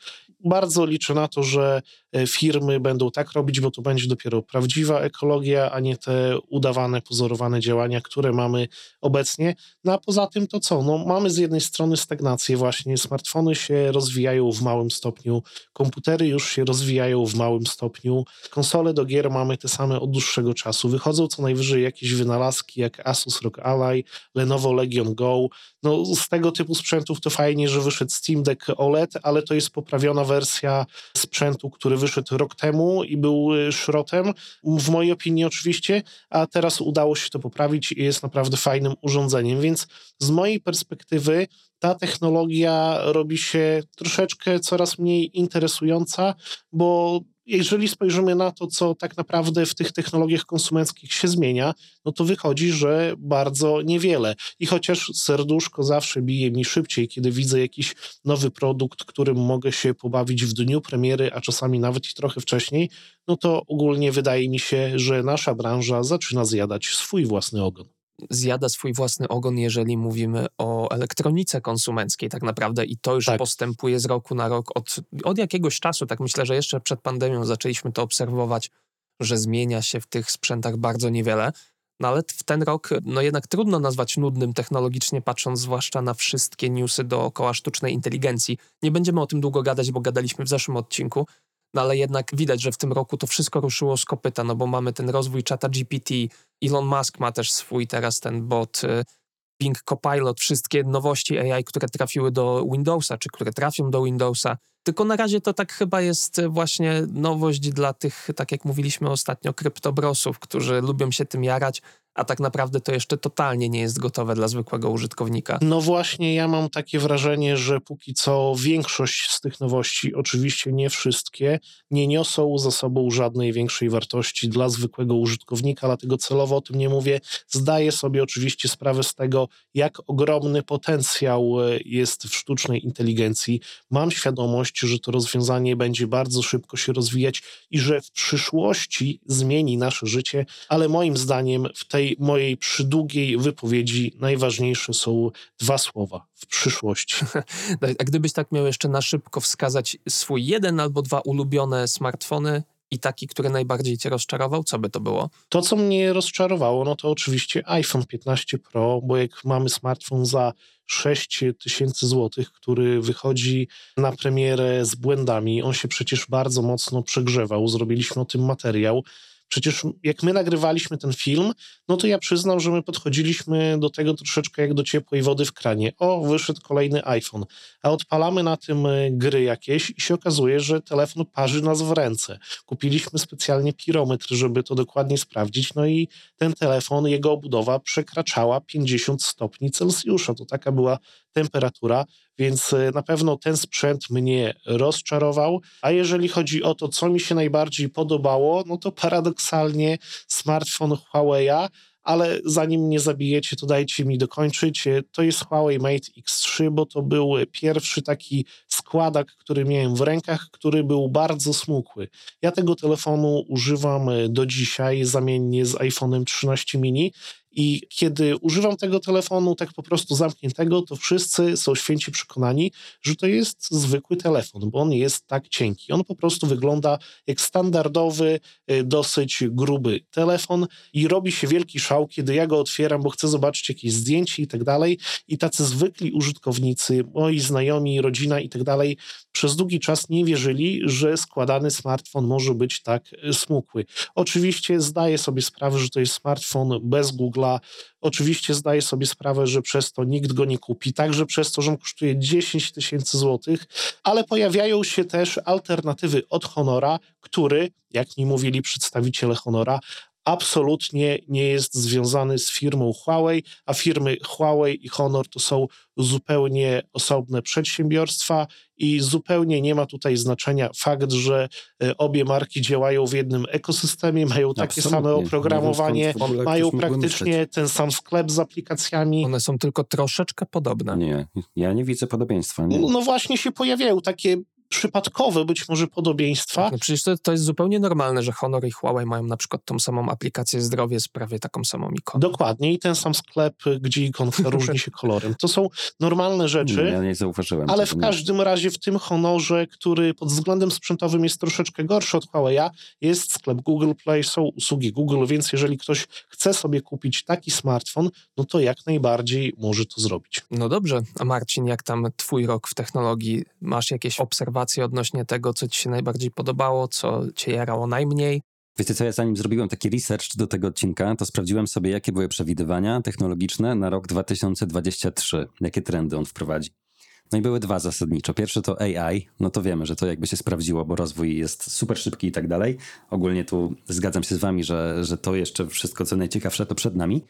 [SPEAKER 3] bardzo liczę na to, że firmy będą tak robić, bo to będzie dopiero prawdziwa ekologia, a nie te udawane, pozorowane działania, które mamy obecnie. No a poza tym to co? No, mamy z jednej strony stagnację właśnie, smartfony się rozwijają w małym stopniu, komputery już się rozwijają w małym stopniu, konsole do gier mamy te same od dłuższego czasu. Wychodzą co najwyżej jakieś wynalazki jak Asus ROG Ally, Lenovo Legion Go. No z tego typu sprzętów to fajnie, że wyszedł Steam Deck OLED, ale to jest poprawiona wersja sprzętu, który wyszedł rok temu i był y, szrotem, w mojej opinii oczywiście, a teraz udało się to poprawić i jest naprawdę fajnym urządzeniem, więc z mojej perspektywy ta technologia robi się troszeczkę coraz mniej interesująca, bo jeżeli spojrzymy na to, co tak naprawdę w tych technologiach konsumenckich się zmienia, no to wychodzi, że bardzo niewiele. I chociaż serduszko zawsze bije mi szybciej, kiedy widzę jakiś nowy produkt, którym mogę się pobawić w dniu premiery, a czasami nawet i trochę wcześniej, no to ogólnie wydaje mi się, że nasza branża zaczyna zjadać swój własny ogon
[SPEAKER 1] zjada swój własny ogon, jeżeli mówimy o elektronice konsumenckiej tak naprawdę i to już tak. postępuje z roku na rok od, od jakiegoś czasu, tak myślę, że jeszcze przed pandemią zaczęliśmy to obserwować, że zmienia się w tych sprzętach bardzo niewiele. No ale w ten rok, no jednak trudno nazwać nudnym technologicznie, patrząc zwłaszcza na wszystkie newsy dookoła sztucznej inteligencji. Nie będziemy o tym długo gadać, bo gadaliśmy w zeszłym odcinku, no ale jednak widać, że w tym roku to wszystko ruszyło z kopyta, no bo mamy ten rozwój czata GPT, Elon Musk ma też swój teraz ten bot, y, Bing Copilot, wszystkie nowości AI, które trafiły do Windowsa, czy które trafią do Windowsa. Tylko na razie to tak chyba jest właśnie nowość dla tych, tak jak mówiliśmy ostatnio, kryptobrosów, którzy lubią się tym jarać, a tak naprawdę to jeszcze totalnie nie jest gotowe dla zwykłego użytkownika.
[SPEAKER 3] No właśnie, ja mam takie wrażenie, że póki co większość z tych nowości, oczywiście nie wszystkie, nie niosą za sobą żadnej większej wartości dla zwykłego użytkownika, dlatego celowo o tym nie mówię. Zdaję sobie oczywiście sprawę z tego, jak ogromny potencjał e, jest w sztucznej inteligencji. Mam świadomość, że to rozwiązanie będzie bardzo szybko się rozwijać i że w przyszłości zmieni nasze życie, ale moim zdaniem w tej tej mojej przydługiej wypowiedzi najważniejsze są dwa słowa w przyszłości. *laughs*
[SPEAKER 1] A gdybyś tak miał jeszcze na szybko wskazać swój jeden albo dwa ulubione smartfony, i taki, który najbardziej cię rozczarował? Co by to było?
[SPEAKER 3] To, co mnie rozczarowało, no to oczywiście iPhone 15 Pro, bo jak mamy smartfon za 6 tysięcy złotych, który wychodzi na premierę z błędami, on się przecież bardzo mocno przegrzewał, zrobiliśmy o tym materiał, Przecież jak my nagrywaliśmy ten film, no to ja przyznam, że my podchodziliśmy do tego troszeczkę jak do ciepłej wody w kranie. O, wyszedł kolejny iPhone. A odpalamy na tym e, gry jakieś i się okazuje, że telefon parzy nas w ręce. Kupiliśmy specjalnie pirometr, żeby to dokładnie sprawdzić. No i ten telefon, jego obudowa przekraczała 50 stopni Celsjusza. To taka była temperatura, więc e, na pewno ten sprzęt mnie rozczarował. A jeżeli chodzi o to, co mi się najbardziej podobało, no to paradoksalnie smartfon Huawei'a, ale zanim mnie zabijecie, to dajcie mi dokończyć. E, to jest Huawei Mate X3, bo to był pierwszy taki składak, który miałem w rękach, który był bardzo smukły. Ja tego telefonu używam e, do dzisiaj zamiennie z iPhone'em 13 mini i kiedy używam tego telefonu tak po prostu zamkniętego, to wszyscy są święci przekonani, że to jest zwykły telefon, bo on jest tak cienki. On po prostu wygląda jak standardowy, y, dosyć gruby telefon i robi się wielki szał, kiedy ja go otwieram, bo chcę zobaczyć jakieś zdjęcie i tak dalej. I tacy zwykli użytkownicy, moi znajomi, rodzina i tak dalej, przez długi czas nie wierzyli, że składany smartfon może być tak y, smukły. Oczywiście zdaję sobie sprawę, że to jest smartfon bez Google Oczywiście zdaję sobie sprawę, że przez to nikt go nie kupi, także przez to, że on kosztuje 10 tysięcy złotych, ale pojawiają się też alternatywy od Honora, który, jak mi mówili przedstawiciele Honora, absolutnie nie jest związany z firmą Huawei, a firmy Huawei i Honor to są zupełnie osobne przedsiębiorstwa i zupełnie nie ma tutaj znaczenia fakt, że e, obie marki działają w jednym ekosystemie, mają takie absolutnie. same oprogramowanie, mają praktycznie ten sam sklep z aplikacjami.
[SPEAKER 1] One są tylko troszeczkę podobne.
[SPEAKER 2] Nie, ja nie widzę podobieństwa. Nie?
[SPEAKER 3] No właśnie się pojawiają takie przypadkowe być może podobieństwa.
[SPEAKER 1] No przecież to, to jest zupełnie normalne, że Honor i Huawei mają na przykład tą samą aplikację zdrowie z prawie taką samą ikoną.
[SPEAKER 3] Dokładnie i ten sam sklep, gdzie ikonka *laughs* różni się kolorem. To są normalne rzeczy.
[SPEAKER 2] Nie, ja nie zauważyłem.
[SPEAKER 3] Ale w
[SPEAKER 2] nie.
[SPEAKER 3] każdym razie w tym honorze, który pod względem sprzętowym jest troszeczkę gorszy od Huawei'a, jest sklep Google Play, są usługi Google, więc jeżeli ktoś chce sobie kupić taki smartfon, no to jak najbardziej może to zrobić.
[SPEAKER 1] No dobrze, a Marcin, jak tam twój rok w technologii? Masz jakieś obserwacje odnośnie tego, co ci się najbardziej podobało, co cię jarało najmniej?
[SPEAKER 2] Wiecie co, ja zanim zrobiłem taki research do tego odcinka, to sprawdziłem sobie, jakie były przewidywania technologiczne na rok 2023, jakie trendy on wprowadzi. No i były dwa zasadniczo. Pierwszy to AI, no to wiemy, że to jakby się sprawdziło, bo rozwój jest super szybki i tak dalej. Ogólnie tu zgadzam się z wami, że, że to jeszcze wszystko, co najciekawsze, to przed nami.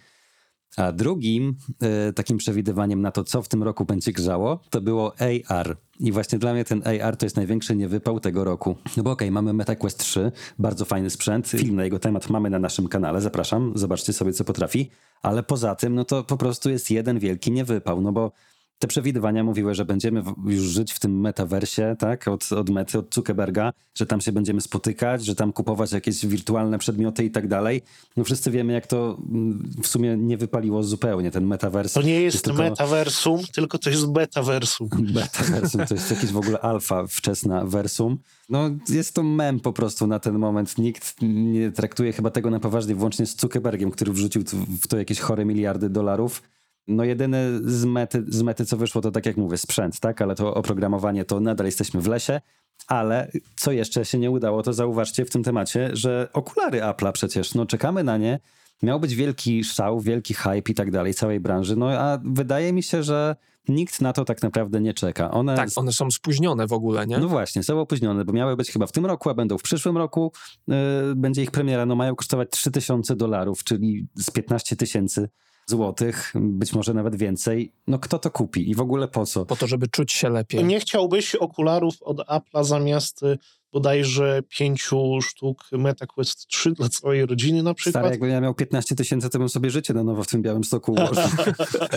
[SPEAKER 2] A drugim e, takim przewidywaniem na to, co w tym roku będzie grzało, to było AR. I właśnie dla mnie ten AR to jest największy niewypał tego roku. No bo okej, mamy MetaQuest 3, bardzo fajny sprzęt. Film na jego temat mamy na naszym kanale, zapraszam, zobaczcie sobie, co potrafi. Ale poza tym, no to po prostu jest jeden wielki niewypał, no bo te przewidywania mówiły, że będziemy już żyć w tym metaversie, tak, od, od Mety, od Zuckerberga, że tam się będziemy spotykać, że tam kupować jakieś wirtualne przedmioty i tak dalej. No wszyscy wiemy, jak to mm, w sumie nie wypaliło zupełnie, ten metavers.
[SPEAKER 3] To nie jest,
[SPEAKER 2] tylko-
[SPEAKER 3] metaversum, tylko to jest betaversum. *laughs*
[SPEAKER 2] Beta-versum, to jest jakieś w ogóle alfa wczesna versum. No jest to mem po prostu na ten moment. Nikt nie traktuje chyba tego na poważnie, włącznie z Zuckerbergiem, który wrzucił w to jakieś chore miliardy dolarów. No jedyne z mety, z mety, co wyszło, to tak jak mówię, sprzęt, tak? Ale to oprogramowanie, to nadal jesteśmy w lesie. Ale co jeszcze się nie udało, to zauważcie w tym temacie, że okulary Apple'a przecież, no czekamy na nie. Miał być wielki szał, wielki hype i tak dalej całej branży, no a wydaje mi się, że nikt na to tak naprawdę nie czeka. One
[SPEAKER 1] Tak, one są spóźnione w ogóle, nie?
[SPEAKER 2] no właśnie, są opóźnione, bo miały być chyba w tym roku, a będą w przyszłym roku. Yy, będzie ich premiera, no mają kosztować 3000 dolarów, czyli z 15 tysięcy złotych, być może nawet więcej. No kto to kupi i w ogóle po co?
[SPEAKER 1] Po to, żeby czuć się lepiej.
[SPEAKER 3] Nie chciałbyś okularów od Apple'a zamiast y, bodajże pięciu sztuk MetaQuest 3 dla całej rodziny na przykład?
[SPEAKER 2] Stary, jakbym ja miał 15 tysięcy, to bym sobie życie na nowo w tym białym stoku ułożył.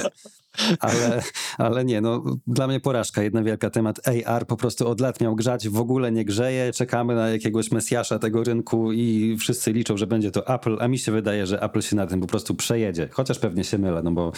[SPEAKER 2] *laughs* ale, ale nie, no dla mnie porażka, jedna wielka temat. AR po prostu od lat miał grzać, w ogóle nie grzeje, czekamy na jakiegoś mesjasza tego rynku i wszyscy liczą, że będzie to Apple, a mi się wydaje, że Apple się na tym po prostu przejedzie. Chociaż pewnie się mylę, no bo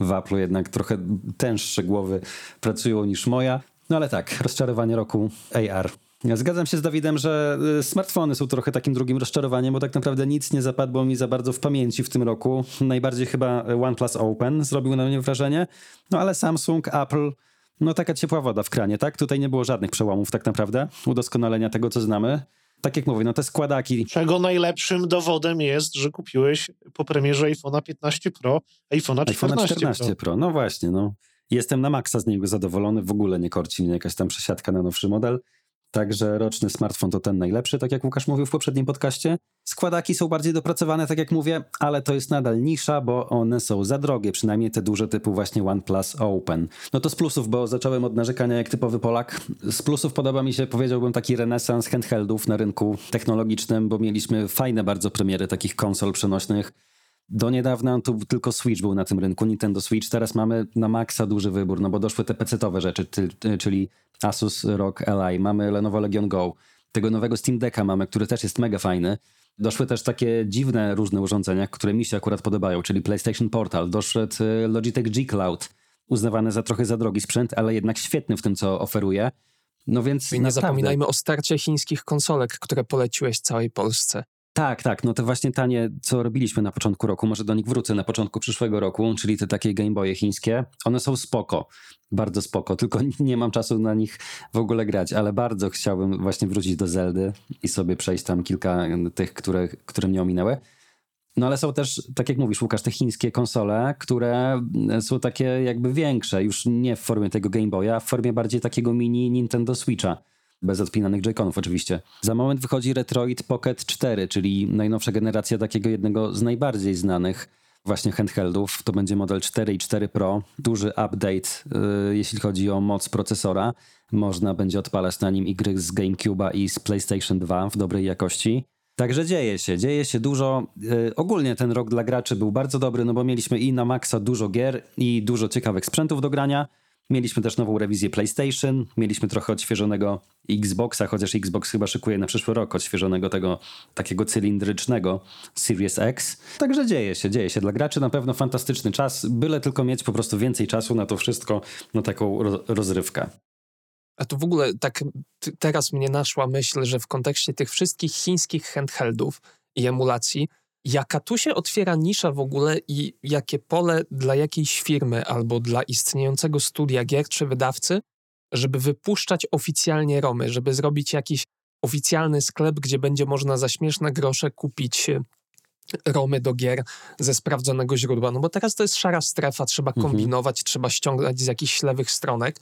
[SPEAKER 2] w Apple jednak trochę tęższe głowy pracują niż moja. No ale tak, rozczarowanie roku AR. Zgadzam się z Dawidem, że y, smartfony są trochę takim drugim rozczarowaniem, bo tak naprawdę nic nie zapadło mi za bardzo w pamięci w tym roku. Najbardziej chyba OnePlus Open zrobił na mnie wrażenie, no ale Samsung, Apple, no taka ciepła woda w kranie, tak? Tutaj nie było żadnych przełomów tak naprawdę, udoskonalenia tego, co znamy. Tak jak mówię, no te składaki,
[SPEAKER 3] Czego najlepszym dowodem jest, że kupiłeś po premierze iPhone'a 15 Pro, iPhone'a 14,
[SPEAKER 2] iPhone 14
[SPEAKER 3] Pro.
[SPEAKER 2] Pro. No właśnie, no. Jestem na maksa z niego zadowolony, w ogóle nie korci mnie jakaś tam przesiadka na nowszy model. Także roczny smartfon to ten najlepszy, tak jak Łukasz mówił w poprzednim podcaście. Składaki są bardziej dopracowane, tak jak mówię, ale to jest nadal nisza, bo one są za drogie, przynajmniej te duże typu właśnie OnePlus Open. No to z plusów, bo zacząłem od narzekania jak typowy Polak. Z plusów podoba mi się, powiedziałbym, taki renesans handheldów na rynku technologicznym, bo mieliśmy fajne bardzo premiery takich konsol przenośnych. Do niedawna tu tylko Switch był na tym rynku, Nintendo Switch. Teraz mamy na maksa duży wybór, no bo doszły te PC-owe rzeczy, ty, ty, czyli Asus ROG Ally, mamy Lenovo Legion Go, tego nowego Steam Decka mamy, który też jest mega fajny. Doszły też takie dziwne różne urządzenia, które mi się akurat podobają, czyli PlayStation Portal, doszedł y, Logitech G Cloud, uznawany za trochę za drogi sprzęt, ale jednak świetny w tym, co oferuje. No więc
[SPEAKER 1] I nie
[SPEAKER 2] naprawdę-
[SPEAKER 1] zapominajmy o starcie chińskich konsolek, które poleciłeś całej Polsce.
[SPEAKER 2] Tak, tak, no te właśnie tanie, co robiliśmy na początku roku, może do nich wrócę na początku przyszłego roku, czyli te takie Game Boye chińskie, one są spoko, bardzo spoko, tylko *laughs* nie mam czasu na nich w ogóle grać, ale bardzo chciałbym właśnie wrócić do Zeldy i sobie przejść tam kilka tych, które, które mnie ominęły. No ale są też, tak jak mówisz Łukasz, te chińskie konsole, które są takie jakby większe, już nie w formie tego Game Boya, a w formie bardziej takiego mini Nintendo Switcha. Bez odpinanych Joy-Conów oczywiście. Za moment wychodzi Retroid Pocket 4, czyli najnowsza generacja takiego jednego z najbardziej znanych właśnie handheldów. To będzie model 4 i 4 Pro. Duży update, yy, jeśli chodzi o moc procesora. Można będzie odpalać na nim gry z GameCube'a i z PlayStation 2 w dobrej jakości. Także dzieje się, dzieje się dużo. Yy, ogólnie ten rok dla graczy był bardzo dobry, no bo mieliśmy i na maksa dużo gier i dużo ciekawych sprzętów do grania. Mieliśmy też nową rewizję PlayStation, mieliśmy trochę odświeżonego Xboxa, chociaż Xbox chyba szykuje na przyszły rok odświeżonego tego takiego cylindrycznego Series X. Także dzieje się, dzieje się. Dla graczy na pewno fantastyczny czas, byle tylko mieć po prostu więcej czasu na to wszystko, na taką rozrywkę.
[SPEAKER 1] A tu w ogóle tak teraz mnie naszła myśl, że w kontekście tych wszystkich chińskich handheldów i emulacji, jaka tu się otwiera nisza w ogóle i jakie pole dla jakiejś firmy albo dla istniejącego studia gier czy wydawcy, żeby wypuszczać oficjalnie romy, żeby zrobić jakiś oficjalny sklep, gdzie będzie można za śmieszne grosze kupić e, romy do gier ze sprawdzonego źródła. No bo teraz to jest szara strefa, trzeba mhm. kombinować, mhm. trzeba ściągać z jakichś lewych stronek.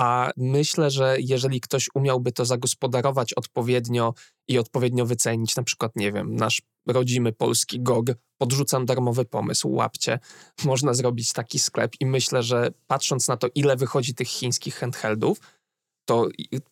[SPEAKER 1] A myślę, że jeżeli ktoś umiałby to zagospodarować odpowiednio i odpowiednio wycenić, na przykład, nie wiem, nasz rodzimy polski GOG, podrzucam darmowy pomysł, łapcie, można zrobić taki sklep i myślę, że patrząc na to, ile wychodzi tych chińskich handheldów, to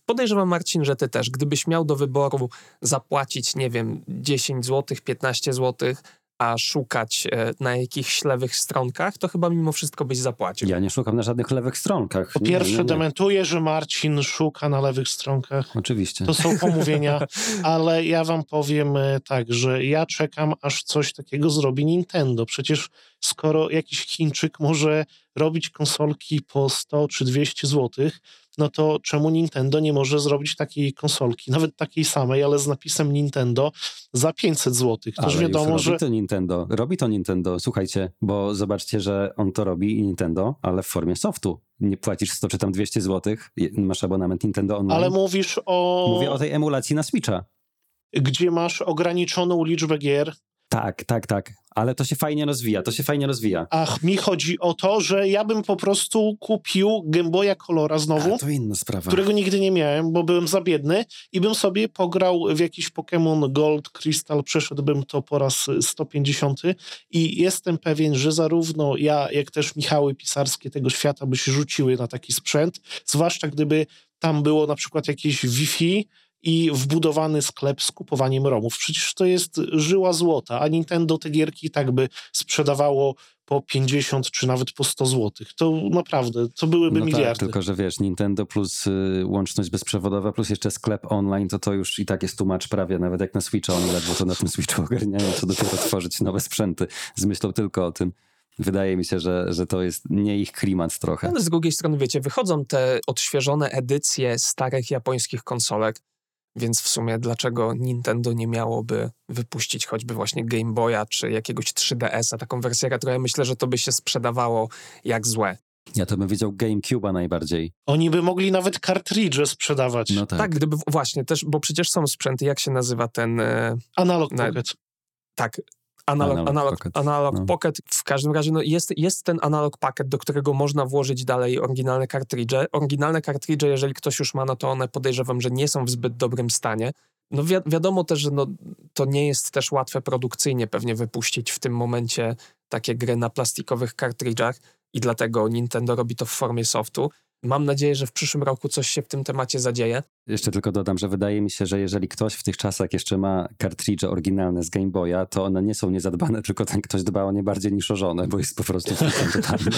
[SPEAKER 1] podejrzewam, Marcin, że ty też, gdybyś miał do wyboru zapłacić, nie wiem, 10 zł, 15 zł a szukać e, na jakichś lewych stronkach, to chyba mimo wszystko byś zapłacił.
[SPEAKER 2] Ja nie szukam na żadnych lewych stronkach.
[SPEAKER 3] Po pierwsze, nie, nie, nie. dementuję, że Marcin szuka na lewych stronkach.
[SPEAKER 2] Oczywiście.
[SPEAKER 3] To są *laughs* pomówienia, ale ja wam powiem e, tak, że ja czekam, aż coś takiego zrobi Nintendo. Przecież skoro jakiś Chińczyk może robić konsolki po 100 czy 200 złotych, no to czemu Nintendo nie może zrobić takiej konsolki, nawet takiej samej, ale z napisem Nintendo za 500 zł?
[SPEAKER 2] Toż wiadomo, że... Robi to Nintendo, robi to Nintendo, słuchajcie, bo zobaczcie, że on to robi i Nintendo, ale w formie softu. Nie płacisz 100 czy tam 200 zł, masz abonament Nintendo Online.
[SPEAKER 3] Ale mówisz o...
[SPEAKER 2] Mówię o tej emulacji na Switcha.
[SPEAKER 3] Gdzie masz ograniczoną liczbę gier,
[SPEAKER 2] tak, tak, tak. Ale to się fajnie rozwija, to się fajnie rozwija.
[SPEAKER 3] Ach, mi chodzi o to, że ja bym po prostu kupił Game Boya Colora znowu. A,
[SPEAKER 2] to inna sprawa.
[SPEAKER 3] Którego nigdy nie miałem, bo byłem za biedny i bym sobie pograł w jakiś Pokémon Gold, Crystal, przeszedłbym to po raz 150 i jestem pewien, że zarówno ja, jak też Michały Pisarskie tego świata by się rzuciły na taki sprzęt, zwłaszcza gdyby tam było na przykład jakieś Wi-Fi, i wbudowany sklep z kupowaniem romów. Przecież to jest żyła złota, a Nintendo te gierki tak by sprzedawało po 50 czy nawet po 100 zł. To naprawdę, to byłyby no tak, miliardy.
[SPEAKER 2] Tak, tylko że wiesz, Nintendo plus y, łączność bezprzewodowa plus jeszcze sklep online, to to już i tak jest tłumacz prawie, nawet jak na Switcha, oni ledwo to na tym Switchu ogarniają, co dopiero tworzyć nowe sprzęty z myślą tylko o tym. Wydaje mi się, że, że to jest nie ich klimat trochę.
[SPEAKER 1] Ale z drugiej strony, wiecie, wychodzą te odświeżone edycje starych japońskich konsolek, więc w sumie dlaczego Nintendo nie miałoby wypuścić choćby właśnie Game Boya czy jakiegoś 3DS-a, taką wersję retro? Ja myślę, że to by się sprzedawało jak złe.
[SPEAKER 2] Ja to bym widział GameCube'a najbardziej.
[SPEAKER 3] Oni by mogli nawet kartridże sprzedawać.
[SPEAKER 1] No tak. tak, gdyby właśnie też, bo przecież są sprzęty, jak się nazywa ten... E,
[SPEAKER 3] Analog Pocket.
[SPEAKER 1] Tak, Analog, analog, analog, pocket. Analog no. pocket. W każdym razie no jest, jest ten analog packet, do którego można włożyć dalej oryginalne kartridże. Oryginalne kartridże, jeżeli ktoś już ma, no to one podejrzewam, że nie są w zbyt dobrym stanie. No wi wiadomo też, że no, to nie jest też łatwe produkcyjnie pewnie wypuścić w tym momencie takie gry na plastikowych kartridżach i dlatego Nintendo robi to w formie softu. Mam nadzieję, że w przyszłym roku coś się w tym temacie zadzieje.
[SPEAKER 2] Jeszcze tylko dodam, że wydaje mi się, że jeżeli ktoś w tych czasach jeszcze ma kartridże oryginalne z Game Boya, to one nie są niezadbane, *laughs* tylko ten ktoś dba o nie bardziej niż o żonę, bo jest po prostu totalny.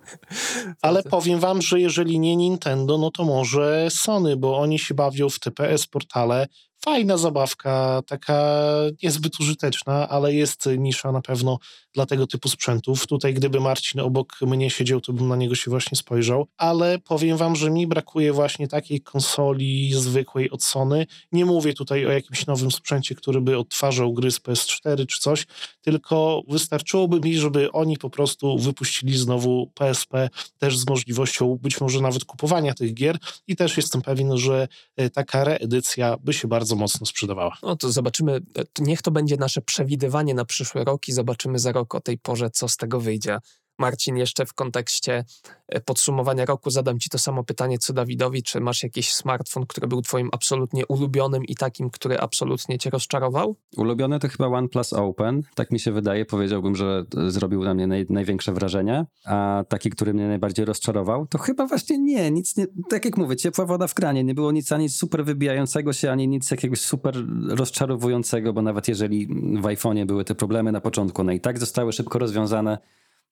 [SPEAKER 2] *laughs*
[SPEAKER 3] Ale powiem wam, że jeżeli nie Nintendo, no to może Sony, bo oni się bawią w TPS portale, fajna zabawka, taka niezbyt użyteczna, ale jest nisza na pewno dla tego typu sprzętów. Tutaj gdyby Marcin obok mnie siedział, to bym na niego się właśnie spojrzał, ale powiem wam, że mi brakuje właśnie takiej konsoli zwykłej od Sony. Nie mówię tutaj o jakimś nowym sprzęcie, który by odtwarzał gry z PS4 czy coś, tylko wystarczyłoby mi, żeby oni po prostu wypuścili znowu PSP też z możliwością być może nawet kupowania tych gier i też jestem pewien, że e, taka reedycja by się bardzo mocno sprzedawała.
[SPEAKER 1] No to zobaczymy, e, niech to będzie nasze przewidywanie na przyszły rok i zobaczymy za rok o tej porze, co z tego wyjdzie. Marcin, jeszcze w kontekście e, podsumowania roku zadam Ci to samo pytanie co Dawidowi. Czy masz jakiś smartfon, który był Twoim absolutnie ulubionym i takim, który absolutnie Cię rozczarował?
[SPEAKER 2] Ulubiony to chyba OnePlus Open. Tak mi się wydaje. Powiedziałbym, że zrobił na mnie naj, największe wrażenie. A taki, który mnie najbardziej rozczarował, to chyba właśnie nie. Nic nie. Tak jak mówię, ciepła woda w kranie. Nie było nic ani super wybijającego się, ani nic jakiegoś super rozczarowującego, bo nawet jeżeli w iPhone'ie były te problemy na początku, one i tak zostały szybko rozwiązane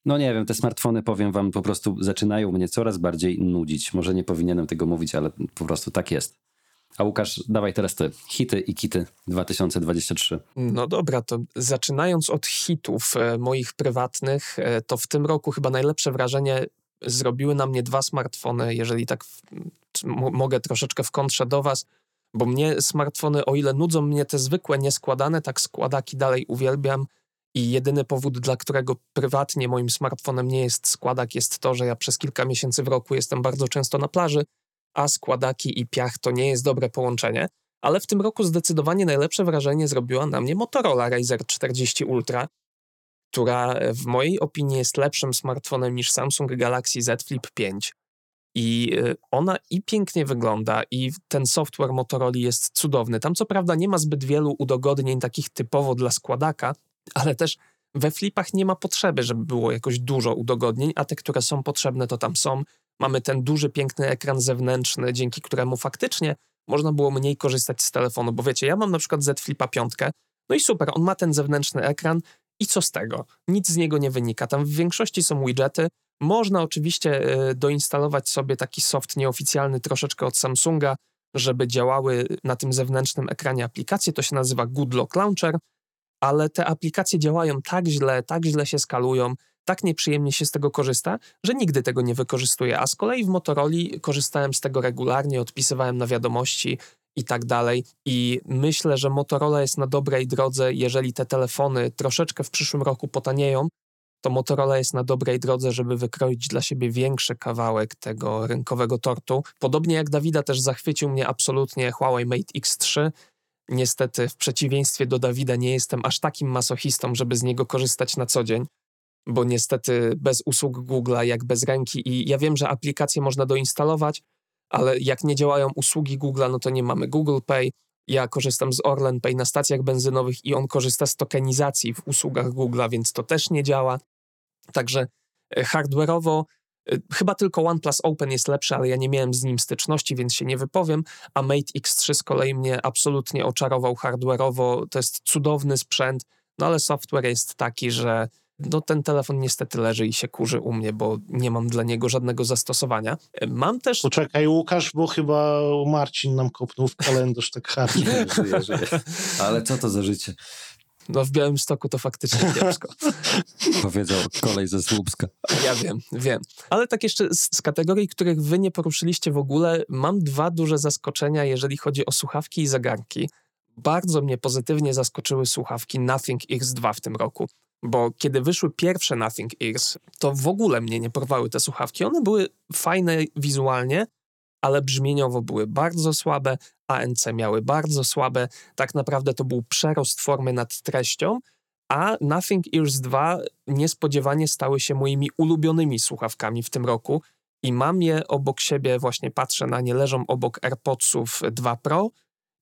[SPEAKER 2] No nie wiem, te smartfony, powiem wam, po prostu zaczynają mnie coraz bardziej nudzić. Może nie powinienem tego mówić, ale po prostu tak jest. A Łukasz, dawaj teraz ty. Hity i kity 2023.
[SPEAKER 1] No dobra, to zaczynając od hitów e, moich prywatnych, e, to w tym roku chyba najlepsze wrażenie zrobiły na mnie dwa smartfony, jeżeli tak w, mogę troszeczkę w kontrze do was, bo mnie smartfony, o ile nudzą mnie te zwykłe, nieskładane, tak składaki dalej uwielbiam i jedyny powód, dla którego prywatnie moim smartfonem nie jest składak, jest to, że ja przez kilka miesięcy w roku jestem bardzo często na plaży, a składaki i piach to nie jest dobre połączenie. Ale w tym roku zdecydowanie najlepsze wrażenie zrobiła na mnie Motorola Razer 40 Ultra, która w mojej opinii jest lepszym smartfonem niż Samsung Galaxy Z Flip 5. I y, ona i pięknie wygląda, i ten software Motorola jest cudowny. Tam co prawda nie ma zbyt wielu udogodnień takich typowo dla składaka, ale też we flipach nie ma potrzeby, żeby było jakoś dużo udogodnień, a te, które są potrzebne, to tam są. Mamy ten duży, piękny ekran zewnętrzny, dzięki któremu faktycznie można było mniej korzystać z telefonu, bo wiecie, ja mam na przykład Z Flipa 5, no i super, on ma ten zewnętrzny ekran i co z tego? Nic z niego nie wynika. Tam w większości są widgety. Można oczywiście y, doinstalować sobie taki soft nieoficjalny troszeczkę od Samsunga, żeby działały na tym zewnętrznym ekranie aplikacje. To się nazywa Good Lock Launcher ale te aplikacje działają tak źle, tak źle się skalują, tak nieprzyjemnie się z tego korzysta, że nigdy tego nie wykorzystuję. A z kolei w Motorola korzystałem z tego regularnie, odpisywałem na wiadomości i tak dalej. I myślę, że Motorola jest na dobrej drodze, jeżeli te telefony troszeczkę w przyszłym roku potanieją, to Motorola jest na dobrej drodze, żeby wykroić dla siebie większy kawałek tego rynkowego tortu. Podobnie jak Dawida też zachwycił mnie absolutnie Huawei Mate X3. Niestety, w przeciwieństwie do Dawida, nie jestem aż takim masochistą, żeby z niego korzystać na co dzień, bo niestety bez usług Google'a, jak bez ręki, i ja wiem, że aplikacje można doinstalować, ale jak nie działają usługi Google'a, no to nie mamy Google Pay. Ja korzystam z Orlen Pay na stacjach benzynowych i on korzysta z tokenizacji w usługach Google'a, więc to też nie działa. Także e, hardware'owo chyba tylko OnePlus Open jest lepszy, ale ja nie miałem z nim styczności, więc się nie wypowiem. A Mate X3 z kolei mnie absolutnie oczarował hardware'owo. To jest cudowny sprzęt, no ale software jest taki, że no ten telefon niestety leży i się kurzy u mnie, bo nie mam dla niego żadnego zastosowania. Y, mam też...
[SPEAKER 3] Poczekaj Łukasz, bo chyba Marcin nam kopnął w kalendarz tak hardź. *laughs*
[SPEAKER 2] Ale co to za życie?
[SPEAKER 1] No w Białym Stoku to faktycznie kiepsko. *laughs*
[SPEAKER 2] Powiedział kolej ze Słupska.
[SPEAKER 1] Ja wiem, wiem. Ale tak jeszcze z, z, kategorii, których wy nie poruszyliście w ogóle, mam dwa duże zaskoczenia, jeżeli chodzi o słuchawki i zegarki. Bardzo mnie pozytywnie zaskoczyły słuchawki Nothing X2 w tym roku. Bo kiedy wyszły pierwsze Nothing X, to w ogóle mnie nie porwały te słuchawki. One były fajne wizualnie, ale brzmieniowo były bardzo słabe, ANC miały bardzo słabe. Tak naprawdę to był przerost formy nad treścią, a Nothing Ears 2 niespodziewanie stały się moimi ulubionymi słuchawkami w tym roku i mam je obok siebie, właśnie patrzę na nie, leżą obok AirPodsów 2 Pro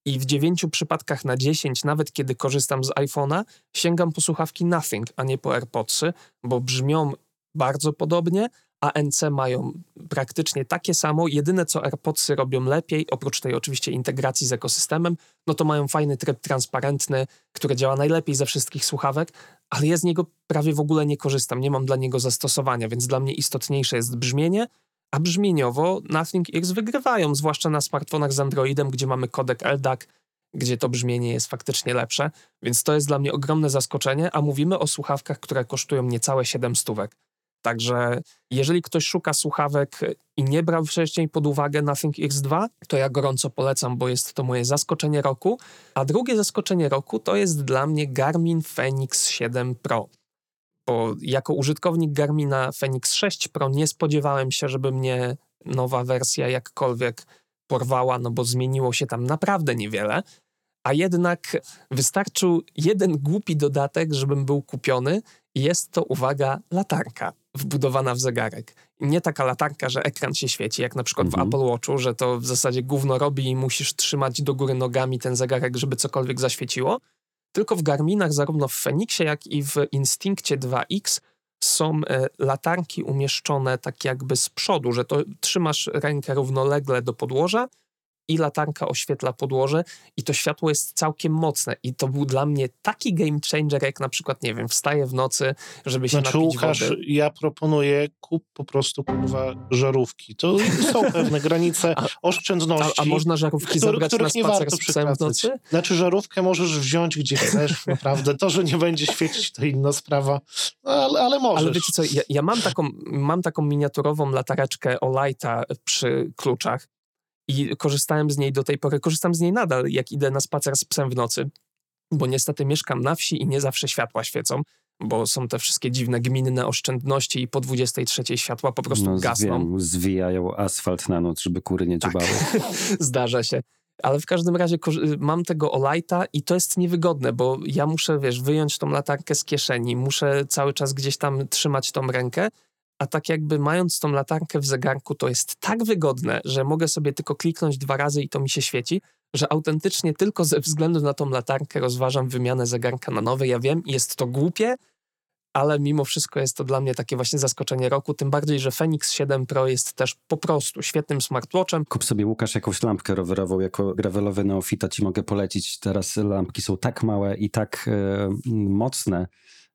[SPEAKER 1] i w dziewięciu przypadkach na 10, nawet kiedy korzystam z iPhone'a, sięgam po słuchawki Nothing, a nie po AirPodsy, bo brzmią bardzo podobnie, ANC mają praktycznie takie samo. Jedyne, co AirPodsy robią lepiej, oprócz tej oczywiście integracji z ekosystemem, no to mają fajny tryb transparentny, który działa najlepiej ze wszystkich słuchawek, ale ja z niego prawie w ogóle nie korzystam, nie mam dla niego zastosowania, więc dla mnie istotniejsze jest brzmienie, a brzmieniowo Nothing X wygrywają, zwłaszcza na smartfonach z Androidem, gdzie mamy kodek LDAC, gdzie to brzmienie jest faktycznie lepsze, więc to jest dla mnie ogromne zaskoczenie, a mówimy o słuchawkach, które kosztują niecałe 7 stówek. Także jeżeli ktoś szuka słuchawek i nie brał wcześniej pod uwagę Nothing X2, to ja gorąco polecam, bo jest to moje zaskoczenie roku. A drugie zaskoczenie roku to jest dla mnie Garmin Fenix 7 Pro. Bo jako użytkownik Garmina Fenix 6 Pro nie spodziewałem się, żeby mnie nowa wersja jakkolwiek porwała, no bo zmieniło się tam naprawdę niewiele. A jednak wystarczył jeden głupi dodatek, żebym był kupiony. Jest to, uwaga, latarka wbudowana w zegarek. Nie taka latarka, że ekran się świeci, jak na przykład mhm. w Apple Watchu, że to w zasadzie gówno robi i musisz trzymać do góry nogami ten zegarek, żeby cokolwiek zaświeciło. Tylko w Garminach, zarówno w Fenixie, jak i w Instinctie 2X są e, latarki umieszczone tak jakby z przodu, że to trzymasz rękę równolegle do podłoża i latarka oświetla podłoże i to światło jest całkiem mocne i to był dla mnie taki game changer, jak na przykład, nie wiem, wstaję w nocy, żeby się
[SPEAKER 3] znaczy,
[SPEAKER 1] napić
[SPEAKER 3] Łukasz,
[SPEAKER 1] wody.
[SPEAKER 3] ja proponuję kup po prostu kurwa żarówki. To są *laughs* pewne granice
[SPEAKER 1] A-
[SPEAKER 3] oszczędności.
[SPEAKER 1] A, a można żarówki
[SPEAKER 3] których-
[SPEAKER 1] zabrać na spacer z psem w nocy?
[SPEAKER 3] Znaczy żarówkę możesz wziąć gdzie chcesz, *laughs* naprawdę. To, że nie będzie świecić, to inna sprawa, No, ale, ale możesz.
[SPEAKER 1] Ale wiecie co, ja, ja mam, taką, mam taką miniaturową latareczkę Olighta przy kluczach i korzystałem z niej do tej pory, korzystam z niej nadal, jak idę na spacer z psem w nocy, bo niestety mieszkam na wsi i nie zawsze światła świecą, bo są te wszystkie dziwne gminne oszczędności i po 23 światła po prostu
[SPEAKER 2] No,
[SPEAKER 1] gasną.
[SPEAKER 2] wiem, zwijają asfalt na noc, żeby kury nie
[SPEAKER 1] Tak.
[SPEAKER 2] dziubały. *laughs*
[SPEAKER 1] Zdarza się. Ale w każdym razie korzy- mam tego Olighta i to jest niewygodne, bo ja muszę, wiesz, wyjąć tą latarkę z kieszeni, muszę cały czas gdzieś tam trzymać tą rękę, a tak jakby mając tą latarkę w zegarku, to jest tak wygodne, że mogę sobie tylko kliknąć dwa razy i to mi się świeci, że autentycznie tylko ze względu na tą latarkę rozważam wymianę zegarka na nowy. Ja wiem, jest to głupie, ale mimo wszystko jest to dla mnie takie właśnie zaskoczenie roku, tym bardziej, że Fenix 7 Pro jest też po prostu świetnym smartwatchem,
[SPEAKER 2] Kup sobie, Łukasz, jakąś lampkę rowerową, jako gravelowy neofita ci mogę polecić. Teraz lampki są tak małe i tak e, mocne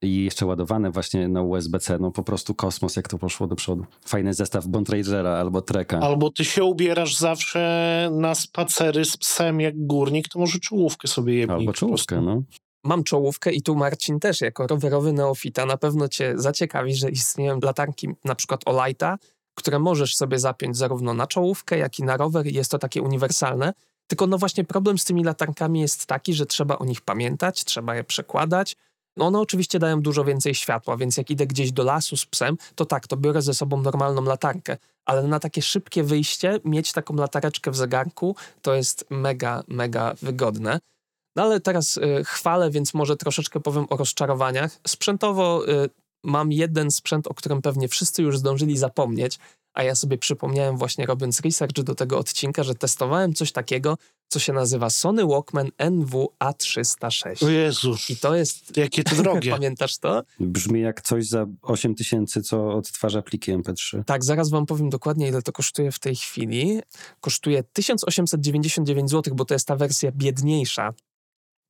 [SPEAKER 2] i jeszcze ładowane właśnie na USB-C. No po prostu kosmos, jak to poszło do przodu. Fajny zestaw Bond Rangera albo Treka.
[SPEAKER 3] Albo ty się ubierasz zawsze na spacery z psem jak górnik, to może czołówkę sobie jebnij.
[SPEAKER 2] Albo czołówkę, no.
[SPEAKER 1] Mam czołówkę i tu Marcin też jako rowerowy neofita na pewno cię zaciekawi, że istnieją latarki na przykład Olighta, które możesz sobie zapiąć zarówno na czołówkę, jak i na rower i jest to takie uniwersalne. Tylko no właśnie problem z tymi latarkami jest taki, że trzeba o nich pamiętać, trzeba je przekładać. No one oczywiście dają dużo więcej światła, więc jak idę gdzieś do lasu z psem, to tak, to biorę ze sobą normalną latarkę. Ale na takie szybkie wyjście mieć taką latareczkę w zegarku to jest mega, mega wygodne. No ale teraz y, chwalę, więc może troszeczkę powiem o rozczarowaniach. Sprzętowo y, mam jeden sprzęt, o którym pewnie wszyscy już zdążyli zapomnieć, a ja sobie przypomniałem właśnie robiąc research do tego odcinka, że testowałem coś takiego, co się nazywa Sony Walkman NW-A306.
[SPEAKER 3] O Jezu,
[SPEAKER 1] I to jest...
[SPEAKER 3] jakie to drogie. *laughs*
[SPEAKER 1] Pamiętasz to?
[SPEAKER 2] Brzmi jak coś za 8 tysięcy, co odtwarza pliki MP3.
[SPEAKER 1] Tak, zaraz wam powiem dokładnie, ile to kosztuje w tej chwili. Kosztuje 1899 zł, bo to jest ta wersja biedniejsza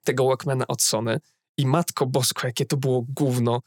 [SPEAKER 1] tego Walkmana od Sony. I matko bosko, jakie to było gówno.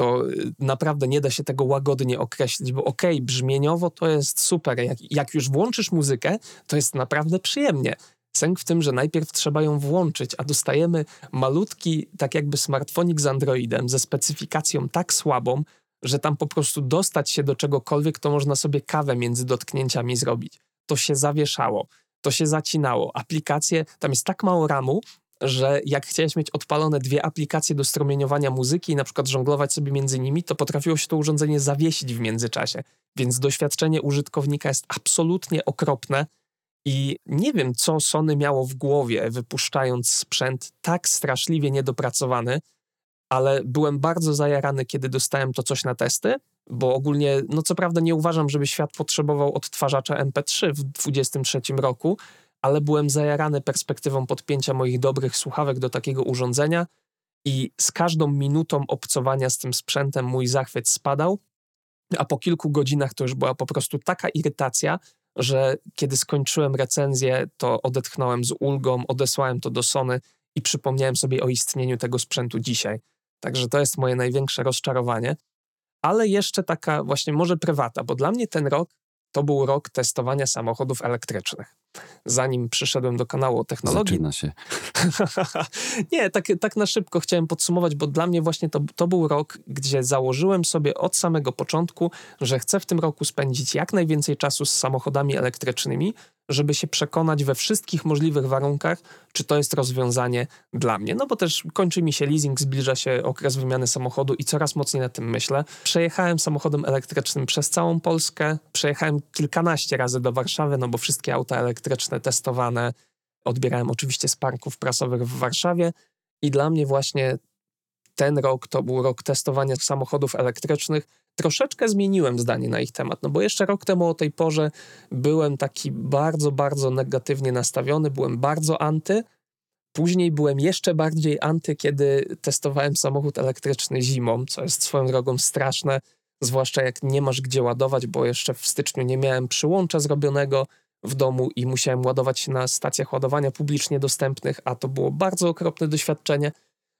[SPEAKER 1] To y, naprawdę nie da się tego łagodnie określić, bo okej, brzmieniowo to jest super. Jak, jak już włączysz muzykę, to jest naprawdę przyjemnie. Sęk w tym, że najpierw trzeba ją włączyć, a dostajemy malutki, tak jakby smartfonik z Androidem, ze specyfikacją tak słabą, że tam po prostu dostać się do czegokolwiek, to można sobie kawę między dotknięciami zrobić. To się zawieszało, to się zacinało. Aplikacje, tam jest tak mało ramu, że jak chciałeś mieć odpalone dwie aplikacje do strumieniowania muzyki i na przykład żonglować sobie między nimi, to potrafiło się to urządzenie zawiesić w międzyczasie. Więc doświadczenie użytkownika jest absolutnie okropne i nie wiem, co Sony miało w głowie, wypuszczając sprzęt tak straszliwie niedopracowany, ale byłem bardzo zajarany, kiedy dostałem to coś na testy, bo ogólnie, no co prawda nie uważam, żeby świat potrzebował odtwarzacza MP3 w 23 roku, ale byłem zajarany perspektywą podpięcia moich dobrych słuchawek do takiego urządzenia i z każdą minutą obcowania z tym sprzętem mój zachwyt spadał, a po kilku godzinach to już była po prostu taka irytacja, że kiedy skończyłem recenzję, to odetchnąłem z ulgą, odesłałem to do Sony i przypomniałem sobie o istnieniu tego sprzętu dzisiaj. Także to jest moje największe rozczarowanie. Ale jeszcze taka właśnie może prywata, bo dla mnie ten rok to był rok testowania samochodów elektrycznych. Zanim przyszedłem do kanału o technologii,
[SPEAKER 2] Zaczyna się. *laughs*
[SPEAKER 1] nie, tak, tak na szybko chciałem podsumować, bo dla mnie właśnie to, to był rok, gdzie założyłem sobie od samego początku, że chcę w tym roku spędzić jak najwięcej czasu z samochodami elektrycznymi, żeby się przekonać we wszystkich możliwych warunkach, czy to jest rozwiązanie dla mnie. No bo też kończy mi się leasing, zbliża się okres wymiany samochodu i coraz mocniej na tym myślę. Przejechałem samochodem elektrycznym przez całą Polskę, przejechałem kilkanaście razy do Warszawy, no bo wszystkie auta elektryczne testowane odbierałem oczywiście z parków prasowych w Warszawie i dla mnie właśnie ten rok to był rok testowania samochodów elektrycznych. Troszeczkę zmieniłem zdanie na ich temat, no bo jeszcze rok temu o tej porze byłem taki bardzo, bardzo negatywnie nastawiony, byłem bardzo anty. Później byłem jeszcze bardziej anty, kiedy testowałem samochód elektryczny zimą, co jest swoją drogą straszne, zwłaszcza jak nie masz gdzie ładować, bo jeszcze w styczniu nie miałem przyłącza zrobionego, w domu i musiałem ładować się na stacjach ładowania publicznie dostępnych, a to było bardzo okropne doświadczenie.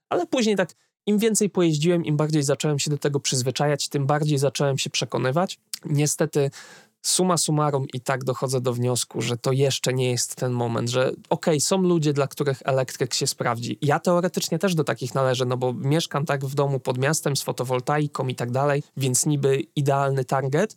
[SPEAKER 1] Ale później tak im więcej pojeździłem, im bardziej zacząłem się do tego przyzwyczajać, tym bardziej zacząłem się przekonywać. Niestety suma summarum i tak dochodzę do wniosku, że to jeszcze nie jest ten moment, że okej, okay, są ludzie, dla których elektryk się sprawdzi. Ja teoretycznie też do takich należę, no bo mieszkam tak w domu pod miastem z fotowoltaiką i tak dalej, więc niby idealny target,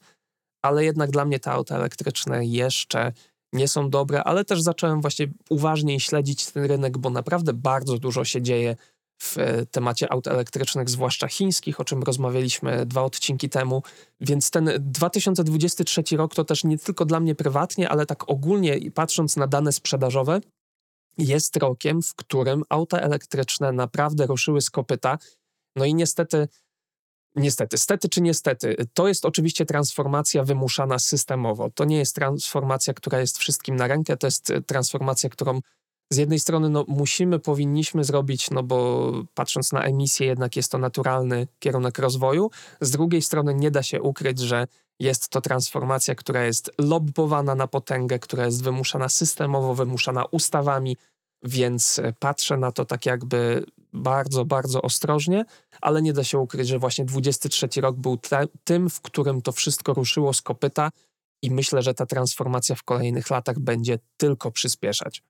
[SPEAKER 1] ale jednak dla mnie te auta elektryczne jeszcze nie są dobre, ale też zacząłem właśnie uważniej śledzić ten rynek, bo naprawdę bardzo dużo się dzieje w e, temacie aut elektrycznych, zwłaszcza chińskich, o czym rozmawialiśmy dwa odcinki temu. Więc ten 2023 rok to też nie tylko dla mnie prywatnie, ale tak ogólnie patrząc na dane sprzedażowe, jest rokiem, w którym auta elektryczne naprawdę ruszyły z kopyta. No i niestety, niestety, stety czy niestety, to jest oczywiście transformacja wymuszana systemowo. To nie jest transformacja, która jest wszystkim na rękę, to jest transformacja, którą z jednej strony no, musimy, powinniśmy zrobić, no bo patrząc na emisję, jednak jest to naturalny kierunek rozwoju. Z drugiej strony nie da się ukryć, że jest to transformacja, która jest lobbowana na potęgę, która jest wymuszana systemowo, wymuszana ustawami, więc patrzę na to tak jakby bardzo, bardzo ostrożnie, ale nie da się ukryć, że właśnie 23 rok był te, tym, w którym to wszystko ruszyło z kopyta i myślę, że ta transformacja w kolejnych latach będzie tylko przyspieszać.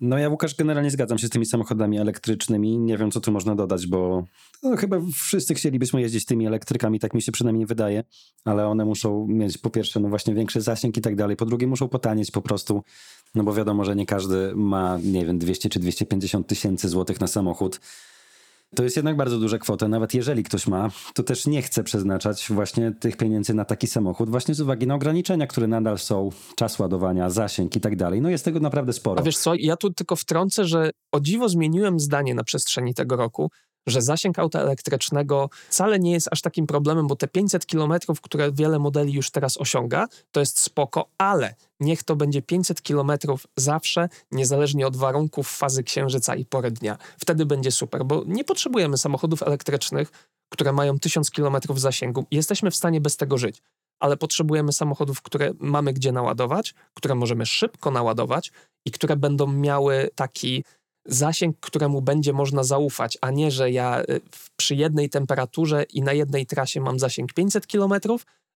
[SPEAKER 2] No ja, Łukasz, generalnie zgadzam się z tymi samochodami elektrycznymi. Nie wiem, co tu można dodać, bo no, chyba wszyscy chcielibyśmy jeździć tymi elektrykami, tak mi się przynajmniej wydaje, ale one muszą mieć po pierwsze, no właśnie większy zasięg i tak dalej, po drugie muszą potanieć po prostu, no bo wiadomo, że nie każdy ma, nie wiem, 200 czy 250 tysięcy złotych na samochód. To jest jednak bardzo duża kwota. Nawet jeżeli ktoś ma, to też nie chce przeznaczać właśnie tych pieniędzy na taki samochód, właśnie z uwagi na ograniczenia, które nadal są, czas ładowania, zasięg i tak dalej. No jest tego naprawdę sporo.
[SPEAKER 1] A wiesz co, ja tu tylko wtrącę, że o dziwo zmieniłem zdanie na przestrzeni tego roku że zasięg auta elektrycznego wcale nie jest aż takim problemem, bo te 500 km, które wiele modeli już teraz osiąga, to jest spoko, ale niech to będzie 500 km zawsze, niezależnie od warunków fazy księżyca i pory dnia. Wtedy będzie super, bo nie potrzebujemy samochodów elektrycznych, które mają 1000 km zasięgu. Jesteśmy w stanie bez tego żyć ale potrzebujemy samochodów, które mamy gdzie naładować, które możemy szybko naładować i które będą miały taki zasięg, któremu będzie można zaufać, a nie, że ja y, przy jednej temperaturze i na jednej trasie mam zasięg 500 km,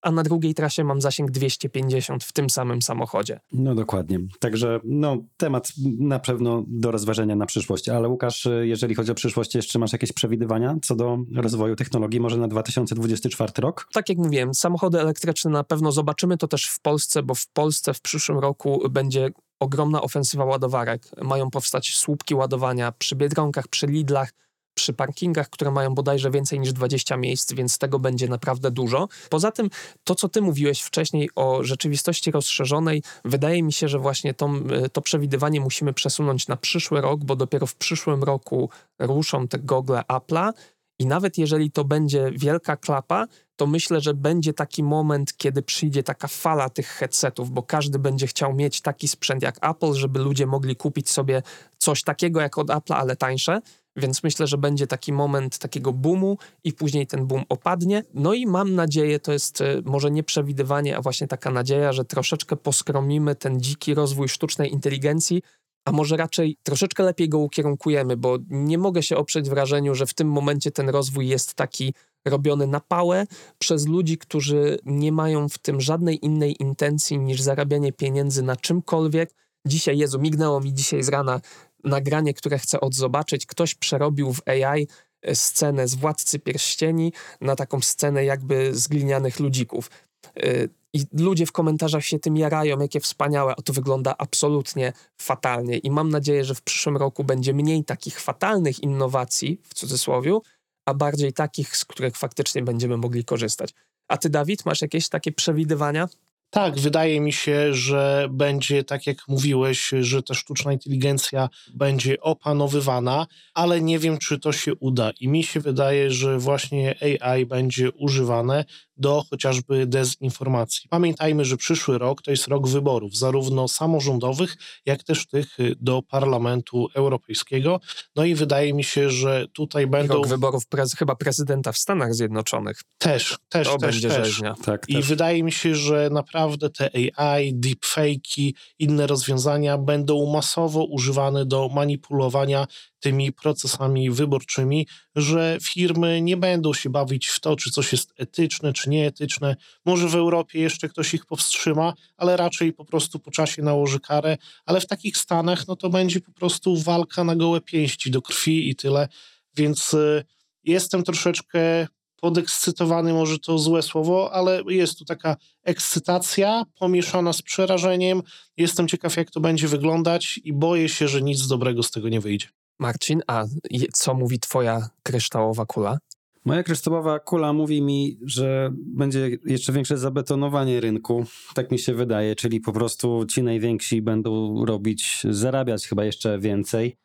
[SPEAKER 1] a na drugiej trasie mam zasięg 250 w tym samym samochodzie.
[SPEAKER 2] No dokładnie. Także no, temat na pewno do rozważenia na przyszłość. Ale Łukasz, jeżeli chodzi o przyszłość, jeszcze masz jakieś przewidywania co do rozwoju technologii, może na 2024 rok?
[SPEAKER 1] Tak jak mówiłem, samochody elektryczne na pewno zobaczymy to też w Polsce, bo w Polsce w przyszłym roku będzie ogromna ofensywa ładowarek. Mają powstać słupki ładowania przy Biedronkach, przy Lidlach, przy parkingach, które mają bodajże więcej niż 20 miejsc, więc tego będzie naprawdę dużo. Poza tym, to co ty mówiłeś wcześniej o rzeczywistości rozszerzonej, wydaje mi się, że właśnie to, to przewidywanie musimy przesunąć na przyszły rok, bo dopiero w przyszłym roku ruszą te gogle Apple'a i nawet jeżeli to będzie wielka klapa, to myślę, że będzie taki moment, kiedy przyjdzie taka fala tych headsetów, bo każdy będzie chciał mieć taki sprzęt jak Apple, żeby ludzie mogli kupić sobie coś takiego jak od Apple'a, ale tańsze. Więc myślę, że będzie taki moment takiego boomu i później ten boom opadnie. No i mam nadzieję, to jest e, może nie przewidywanie, a właśnie taka nadzieja, że troszeczkę poskromimy ten dziki rozwój sztucznej inteligencji, a może raczej troszeczkę lepiej go ukierunkujemy, bo nie mogę się oprzeć wrażeniu, że w tym momencie ten rozwój jest taki robiony na pałę przez ludzi, którzy nie mają w tym żadnej innej intencji niż zarabianie pieniędzy na czymkolwiek. Dzisiaj, Jezu, mignęło mi dzisiaj z rana nagranie, które chcę odzobaczyć. Ktoś przerobił w AI e, scenę z Władcy Pierścieni na taką scenę jakby z glinianych ludzików. I ludzie w komentarzach się tym jarają, jakie wspaniałe, a to wygląda absolutnie fatalnie. I mam nadzieję, że w przyszłym roku będzie mniej takich fatalnych innowacji, w cudzysłowie, a bardziej takich, z których faktycznie będziemy mogli korzystać. A ty, Dawid, masz jakieś takie przewidywania?
[SPEAKER 3] Tak, wydaje mi się, że będzie tak jak mówiłeś, że ta sztuczna inteligencja będzie opanowywana, ale nie wiem, czy to się uda. I mi się wydaje, że właśnie AI będzie używane do chociażby dezinformacji. Pamiętajmy, że przyszły rok to jest rok wyborów, zarówno samorządowych, jak też tych do Parlamentu Europejskiego. No i wydaje mi się, że tutaj będą.
[SPEAKER 1] Rok wyborów prez... chyba prezydenta w Stanach Zjednoczonych.
[SPEAKER 3] Też, też,
[SPEAKER 1] to
[SPEAKER 3] też.
[SPEAKER 1] będzie
[SPEAKER 3] też.
[SPEAKER 1] rzeźnia.
[SPEAKER 3] Tak, I też. wydaje mi się, że naprawdę naprawdę te AI, deepfake'i, inne rozwiązania będą masowo używane do manipulowania tymi procesami wyborczymi, że firmy nie będą się bawić w to, czy coś jest etyczne, czy nieetyczne. Może w Europie jeszcze ktoś ich powstrzyma, ale raczej po prostu po czasie nałoży karę, ale w takich stanach no to będzie po prostu walka na gołe pięści do krwi i tyle. Więc y, jestem troszeczkę podekscytowany, może to złe słowo, ale jest tu taka ekscytacja pomieszana z przerażeniem. Jestem ciekaw, jak to będzie wyglądać i boję się, że nic dobrego z tego nie wyjdzie.
[SPEAKER 1] Marcin, a co mówi twoja kryształowa kula?
[SPEAKER 2] Moja kryształowa kula mówi mi, że będzie jeszcze większe zabetonowanie rynku. Tak mi się wydaje, czyli po prostu ci najwięksi będą robić, zarabiać chyba jeszcze więcej.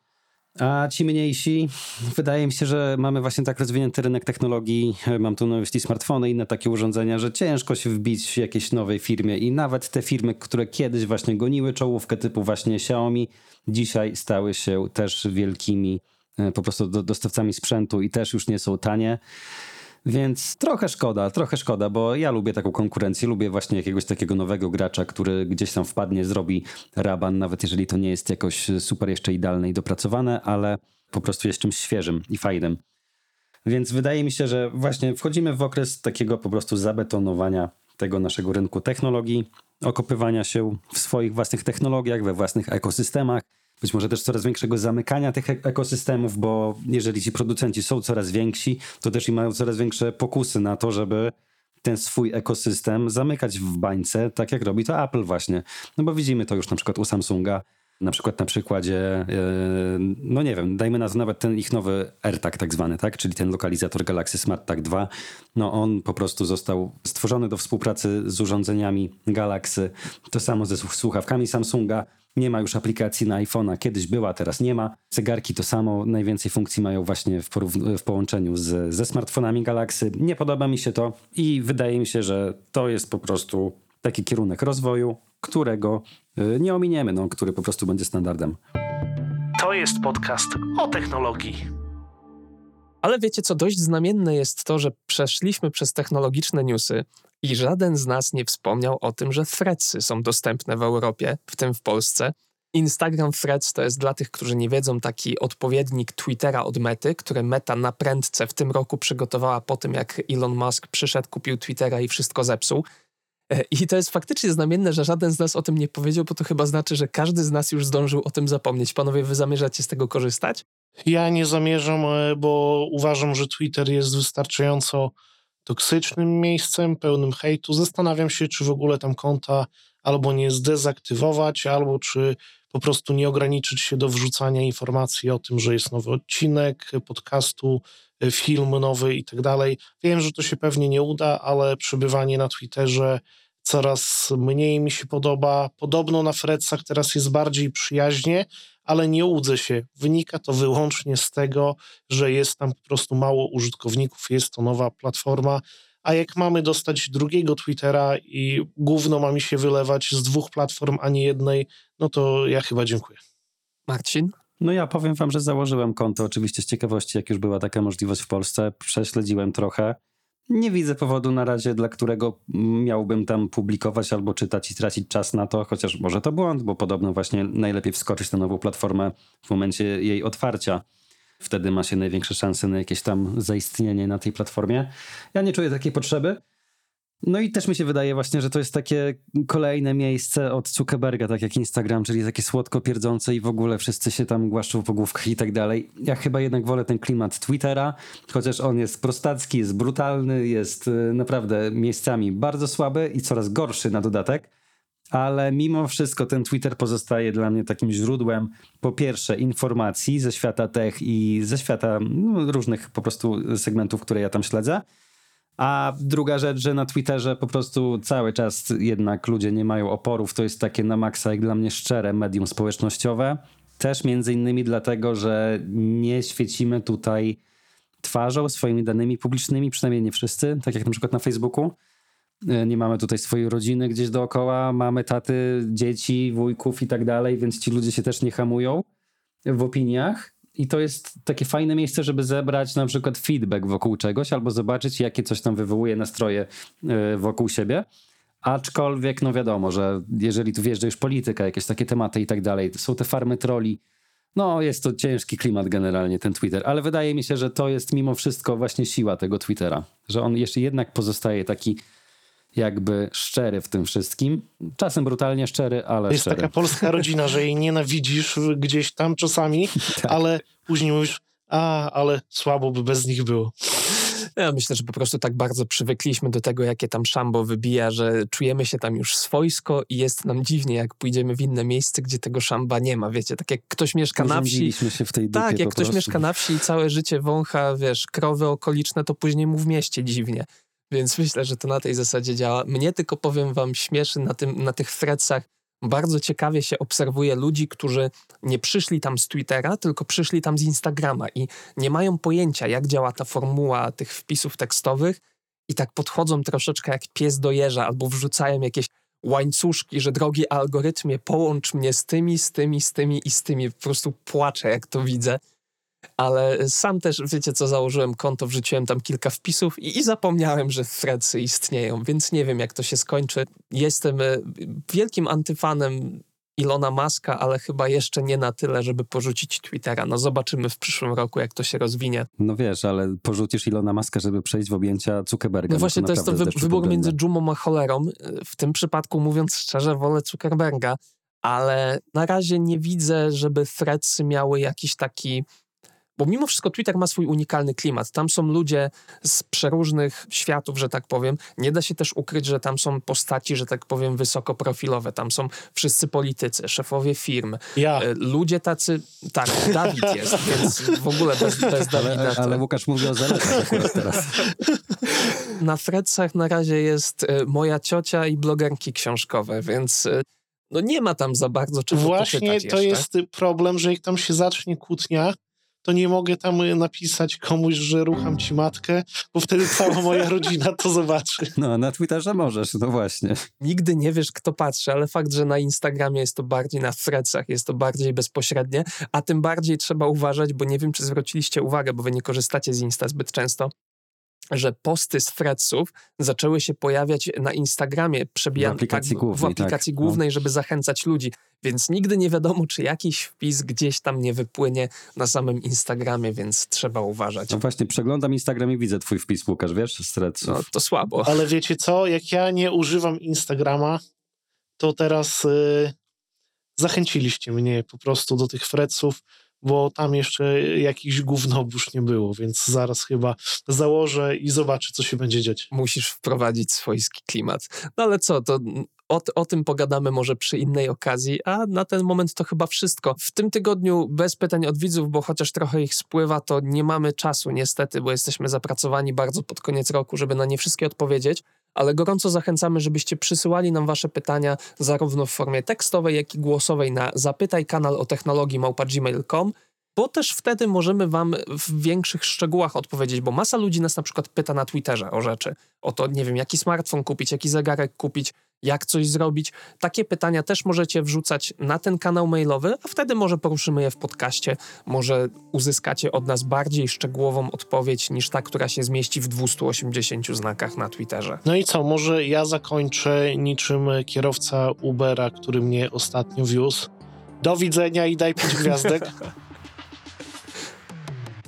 [SPEAKER 2] A ci mniejsi, wydaje mi się, że mamy właśnie tak rozwinięty rynek technologii, mam tu na myśli smartfony i inne takie urządzenia, że ciężko się wbić w jakiejś nowej firmie i nawet te firmy, które kiedyś właśnie goniły czołówkę typu właśnie Xiaomi, dzisiaj stały się też wielkimi e, po prostu dostawcami sprzętu i też już nie są tanie. Więc trochę szkoda, trochę szkoda, bo ja lubię taką konkurencję, lubię właśnie jakiegoś takiego nowego gracza, który gdzieś tam wpadnie, zrobi raban, nawet jeżeli to nie jest jakoś super jeszcze idealne i dopracowane, ale po prostu jest czymś świeżym i fajnym. Więc wydaje mi się, że właśnie wchodzimy w okres takiego po prostu zabetonowania tego naszego rynku technologii, okopywania się w swoich własnych technologiach, we własnych ekosystemach, być może też coraz większego zamykania tych ekosystemów, bo jeżeli ci producenci są coraz więksi, to też i mają coraz większe pokusy na to, żeby ten swój ekosystem zamykać w bańce, tak jak robi to Apple właśnie. No bo widzimy to już na przykład u Samsunga, na przykład na przykładzie, e, no nie wiem, dajmy na to nawet ten ich nowy AirTag tak zwany, tak? czyli ten lokalizator Galaxy Smart Tag 2, no on po prostu został stworzony do współpracy z urządzeniami Galaxy, to samo ze słuchawkami Samsunga, nie ma już aplikacji na iPhone'a, kiedyś była, teraz nie ma. Zegarki to samo, najwięcej funkcji mają właśnie w, w połączeniu z, ze smartfonami Galaxy. Nie podoba mi się to i wydaje mi się, że to jest po prostu taki kierunek rozwoju, którego y, nie ominiemy, no, który po prostu będzie standardem.
[SPEAKER 3] To jest podcast o technologii.
[SPEAKER 1] Ale wiecie co, dość znamienne jest to, że przeszliśmy przez technologiczne newsy i żaden z nas nie wspomniał o tym, że Threadsy są dostępne w Europie, w tym w Polsce. Instagram Threads to jest dla tych, którzy nie wiedzą, taki odpowiednik Twittera od Mety, które Meta na prędce w tym roku przygotowała po tym, jak Elon Musk przyszedł, kupił Twittera i wszystko zepsuł. E, I to jest faktycznie znamienne, że żaden z nas o tym nie powiedział, bo to chyba znaczy, że każdy z nas już zdążył o tym zapomnieć. Panowie, wy zamierzacie z tego korzystać?
[SPEAKER 3] Ja nie zamierzam, e, bo uważam, że Twitter jest wystarczająco toksycznym miejscem, pełnym hejtu. Zastanawiam się, czy w ogóle tam konta albo nie zdezaktywować, albo czy po prostu nie ograniczyć się do wrzucania informacji o tym, że jest nowy odcinek podcastu, e, film nowy i tak dalej. Wiem, że to się pewnie nie uda, ale przebywanie na Twitterze coraz mniej mi się podoba. Podobno na Fredsach teraz jest bardziej przyjaźnie, ale nie łudzę się. Wynika to wyłącznie z tego, że jest tam po prostu mało użytkowników, jest to nowa platforma. A jak mamy dostać drugiego Twittera i gówno ma mi się wylewać z dwóch platform, a nie jednej, no to ja chyba dziękuję.
[SPEAKER 1] Marcin?
[SPEAKER 2] No ja powiem wam, że założyłem konto, oczywiście z ciekawości, jak już była taka możliwość w Polsce. Prześledziłem trochę. Nie widzę powodu na razie, dla którego miałbym tam publikować albo czytać i tracić czas na to, chociaż może to błąd, bo podobno właśnie najlepiej wskoczyć na nową platformę w momencie jej otwarcia. Wtedy ma się największe szanse na jakieś tam zaistnienie na tej platformie. Ja nie czuję takiej potrzeby. No i też mi się wydaje właśnie, że to jest takie kolejne miejsce od Zuckerberga, tak jak Instagram, czyli takie słodko pierdzące i w ogóle wszyscy się tam głaszczą po główkach i tak dalej. Ja chyba jednak wolę ten klimat Twittera, chociaż on jest prostacki, jest brutalny, jest y, naprawdę miejscami bardzo słaby i coraz gorszy na dodatek. Ale mimo wszystko ten Twitter pozostaje dla mnie takim źródłem, po pierwsze, informacji ze świata tech i ze świata no, różnych po prostu segmentów, które ja tam śledzę a druga rzecz, że na Twitterze po prostu cały czas jednak ludzie nie mają oporów. To jest takie na maksa, jak dla mnie szczere medium społecznościowe. Też między innymi dlatego, że nie świecimy tutaj twarzą, swoimi danymi publicznymi, przynajmniej nie wszyscy, tak jak na przykład na Facebooku. E, nie mamy tutaj swojej rodziny gdzieś dookoła, mamy taty, dzieci, wujków i tak dalej, więc ci ludzie się też nie hamują w opiniach. I to jest takie fajne miejsce, żeby zebrać na przykład feedback wokół czegoś albo zobaczyć, jakie coś tam wywołuje nastroje e, wokół siebie. Aczkolwiek, no wiadomo, że jeżeli tu wjeżdża już polityka, jakieś takie tematy i tak dalej, są te farmy troli, no jest to ciężki klimat generalnie ten Twitter, ale wydaje mi się, że to jest mimo wszystko właśnie siła tego Twittera, że on jeszcze jednak pozostaje taki jakby szczery w tym wszystkim. Czasem brutalnie szczery, ale
[SPEAKER 3] To jest
[SPEAKER 2] szczery.
[SPEAKER 3] taka polska rodzina, że jej nienawidzisz gdzieś tam czasami, *laughs*
[SPEAKER 2] Tak.
[SPEAKER 3] ale później mówisz, a, ale słabo by bez nich było.
[SPEAKER 1] Ja myślę, że po prostu tak bardzo przywykliśmy do tego, jakie tam szambo wybija, że czujemy się tam już swojsko i jest nam dziwnie, jak pójdziemy w inne miejsce, gdzie tego szamba nie ma. Wiecie, tak jak ktoś mieszka na wsi.
[SPEAKER 2] Się w tej dupie
[SPEAKER 1] Tak, jak
[SPEAKER 2] po
[SPEAKER 1] ktoś
[SPEAKER 2] prostu.
[SPEAKER 1] mieszka na wsi i całe życie wącha, wiesz, krowy okoliczne, to później mu w mieście dziwnie. Więc myślę, że to na tej zasadzie działa. Mnie tylko powiem wam śmieszy na, tym, na tych threadsach. Bardzo ciekawie się obserwuje ludzi, którzy nie przyszli tam z Twittera, tylko przyszli tam z Instagrama i nie mają pojęcia, jak działa ta formuła tych wpisów tekstowych i tak podchodzą troszeczkę jak pies do jeża albo wrzucają jakieś łańcuszki, że drogi algorytmie, połącz mnie z tymi, z tymi, z tymi i z tymi. Po prostu płaczę, jak to widzę. Ale sam też, wiecie co, założyłem konto, wrzuciłem tam kilka wpisów i, i zapomniałem, że threadsy istnieją, więc nie wiem, jak to się skończy. Jestem e, wielkim antyfanem Ilona Maska, ale chyba jeszcze nie na tyle, żeby porzucić Twittera. No zobaczymy w przyszłym roku, jak to się rozwinie.
[SPEAKER 2] No wiesz, ale porzucisz Ilona Maska, żeby przejść w objęcia Zuckerberga.
[SPEAKER 1] No właśnie, to jest to wy, wybór między dżumą a cholerą. W tym przypadku, mówiąc szczerze, wolę Zuckerberga, ale na razie nie widzę, żeby threadsy miały jakiś taki... Bo mimo wszystko Twitter ma swój unikalny klimat. Tam są ludzie z przeróżnych światów, że tak powiem. Nie da się też ukryć, że tam są postaci, że tak powiem, wysokoprofilowe. Tam są wszyscy politycy, szefowie firm,
[SPEAKER 3] Ja.
[SPEAKER 1] e, ludzie tacy... Tak, Dawid jest, *laughs* więc w ogóle bez, bez Dawida...
[SPEAKER 2] Ale, ale Łukasz mówi o zaletach akurat teraz. *laughs*
[SPEAKER 1] na Fredsach na razie jest e, moja ciocia i blogerki książkowe, więc e, no nie ma tam za bardzo czego
[SPEAKER 3] Właśnie to
[SPEAKER 1] jeszcze.
[SPEAKER 3] jest problem, że jak tam się zacznie kłótnia, to nie mogę tam y, napisać komuś, że rucham ci matkę, bo wtedy cała moja rodzina to zobaczy.
[SPEAKER 2] No, na Twitterze możesz, no właśnie.
[SPEAKER 1] Nigdy nie wiesz, kto patrzy, ale fakt, że na Instagramie jest to bardziej na Fredsach, jest to bardziej bezpośrednie, a tym bardziej trzeba uważać, bo nie wiem, czy zwróciliście uwagę, bo wy nie korzystacie z Insta zbyt często, że posty z Fredsów zaczęły się pojawiać na Instagramie, przebijane
[SPEAKER 2] W aplikacji
[SPEAKER 1] tak, w
[SPEAKER 2] głównej,
[SPEAKER 1] aplikacji
[SPEAKER 2] tak, no.
[SPEAKER 1] głównej, żeby zachęcać ludzi. Więc nigdy nie wiadomo, czy jakiś wpis gdzieś tam nie wypłynie na samym Instagramie, więc trzeba uważać.
[SPEAKER 2] No właśnie, przeglądam Instagram i widzę twój wpis, Łukasz, wiesz, z threadsów.
[SPEAKER 1] No to słabo.
[SPEAKER 3] Ale wiecie co, jak ja nie używam Instagrama, to teraz y, zachęciliście mnie po prostu do tych fredsów, bo tam jeszcze jakiś gównobóż nie było, więc zaraz chyba założę i zobaczę, co się będzie dziać.
[SPEAKER 1] Musisz wprowadzić swojski klimat. No ale co, to o, o tym pogadamy może przy innej okazji, a na ten moment to chyba wszystko. W tym tygodniu bez pytań od widzów, bo chociaż trochę ich spływa, to nie mamy czasu niestety, bo jesteśmy zapracowani bardzo pod koniec roku, żeby na nie wszystkie odpowiedzieć. Ale gorąco zachęcamy, żebyście przysyłali nam wasze pytania zarówno w formie tekstowej, jak i głosowej na zapytaj o technologii małpa.gmail.com, bo też wtedy możemy wam w większych szczegółach odpowiedzieć, bo masa ludzi nas na przykład pyta na Twitterze o rzeczy, o to, nie wiem, jaki smartfon kupić, jaki zegarek kupić, jak coś zrobić. Takie pytania też możecie wrzucać na ten kanał mailowy, a wtedy może poruszymy je w podcaście, może uzyskacie od nas bardziej szczegółową odpowiedź niż ta, która się zmieści w 280 znakach na Twitterze.
[SPEAKER 3] No i co, może ja zakończę niczym kierowca Ubera, który mnie ostatnio wiózł. Do widzenia i daj pięć gwiazdek. *laughs*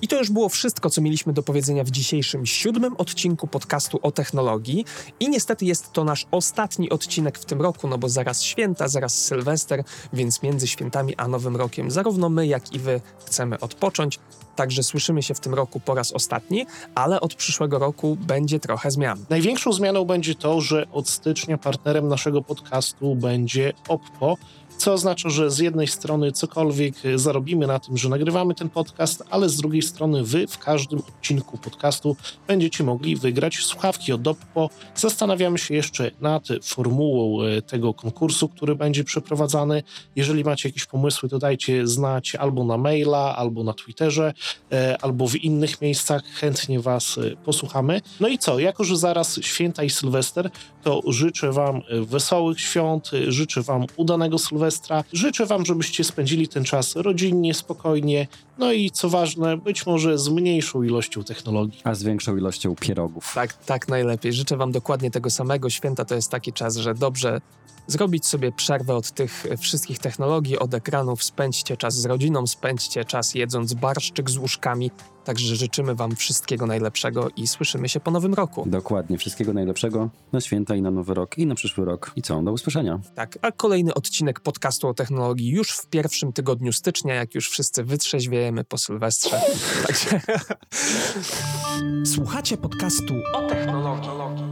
[SPEAKER 1] I to już było wszystko, co mieliśmy do powiedzenia w dzisiejszym siódmym odcinku podcastu o technologii. I niestety jest to nasz ostatni odcinek w tym roku, no bo zaraz święta, zaraz Sylwester, więc między świętami a Nowym Rokiem zarówno my, jak i wy chcemy odpocząć. Także słyszymy się w tym roku po raz ostatni, ale od przyszłego roku będzie trochę zmian.
[SPEAKER 3] Największą zmianą będzie to, że od stycznia partnerem naszego podcastu będzie Oppo, co oznacza, że z jednej strony cokolwiek zarobimy na tym, że nagrywamy ten podcast, ale z drugiej strony wy w każdym odcinku podcastu będziecie mogli wygrać słuchawki od Oppo. Zastanawiamy się jeszcze nad formułą e, tego konkursu, który będzie przeprowadzany. Jeżeli macie jakieś pomysły, to dajcie znać albo na maila, albo na Twitterze, e, albo w innych miejscach. Chętnie was e, posłuchamy. No i co? Jako, że zaraz święta i Sylwester, to życzę wam wesołych świąt, życzę wam udanego Sylwestra, życzę wam, żebyście spędzili ten czas rodzinnie, spokojnie, No i co ważne, być może z mniejszą ilością technologii.
[SPEAKER 2] A z większą ilością pierogów.
[SPEAKER 1] Tak, tak najlepiej. Życzę Wam dokładnie tego samego. Święta to jest taki czas, że dobrze zrobić sobie przerwę od tych wszystkich technologii, od ekranów, spędźcie czas z rodziną, spędźcie czas jedząc barszczyk z łóżkami. Także życzymy Wam wszystkiego najlepszego i słyszymy się po nowym roku.
[SPEAKER 2] Dokładnie. Wszystkiego najlepszego na święta i na nowy rok i na przyszły rok. I co? Do usłyszenia.
[SPEAKER 1] Tak, a kolejny odcinek podcastu o technologii już w pierwszym tygodniu stycznia, jak już wszyscy wytrzeźwiejemy po Sylwestrze. *laughs* Także... Słuchacie podcastu o technologii.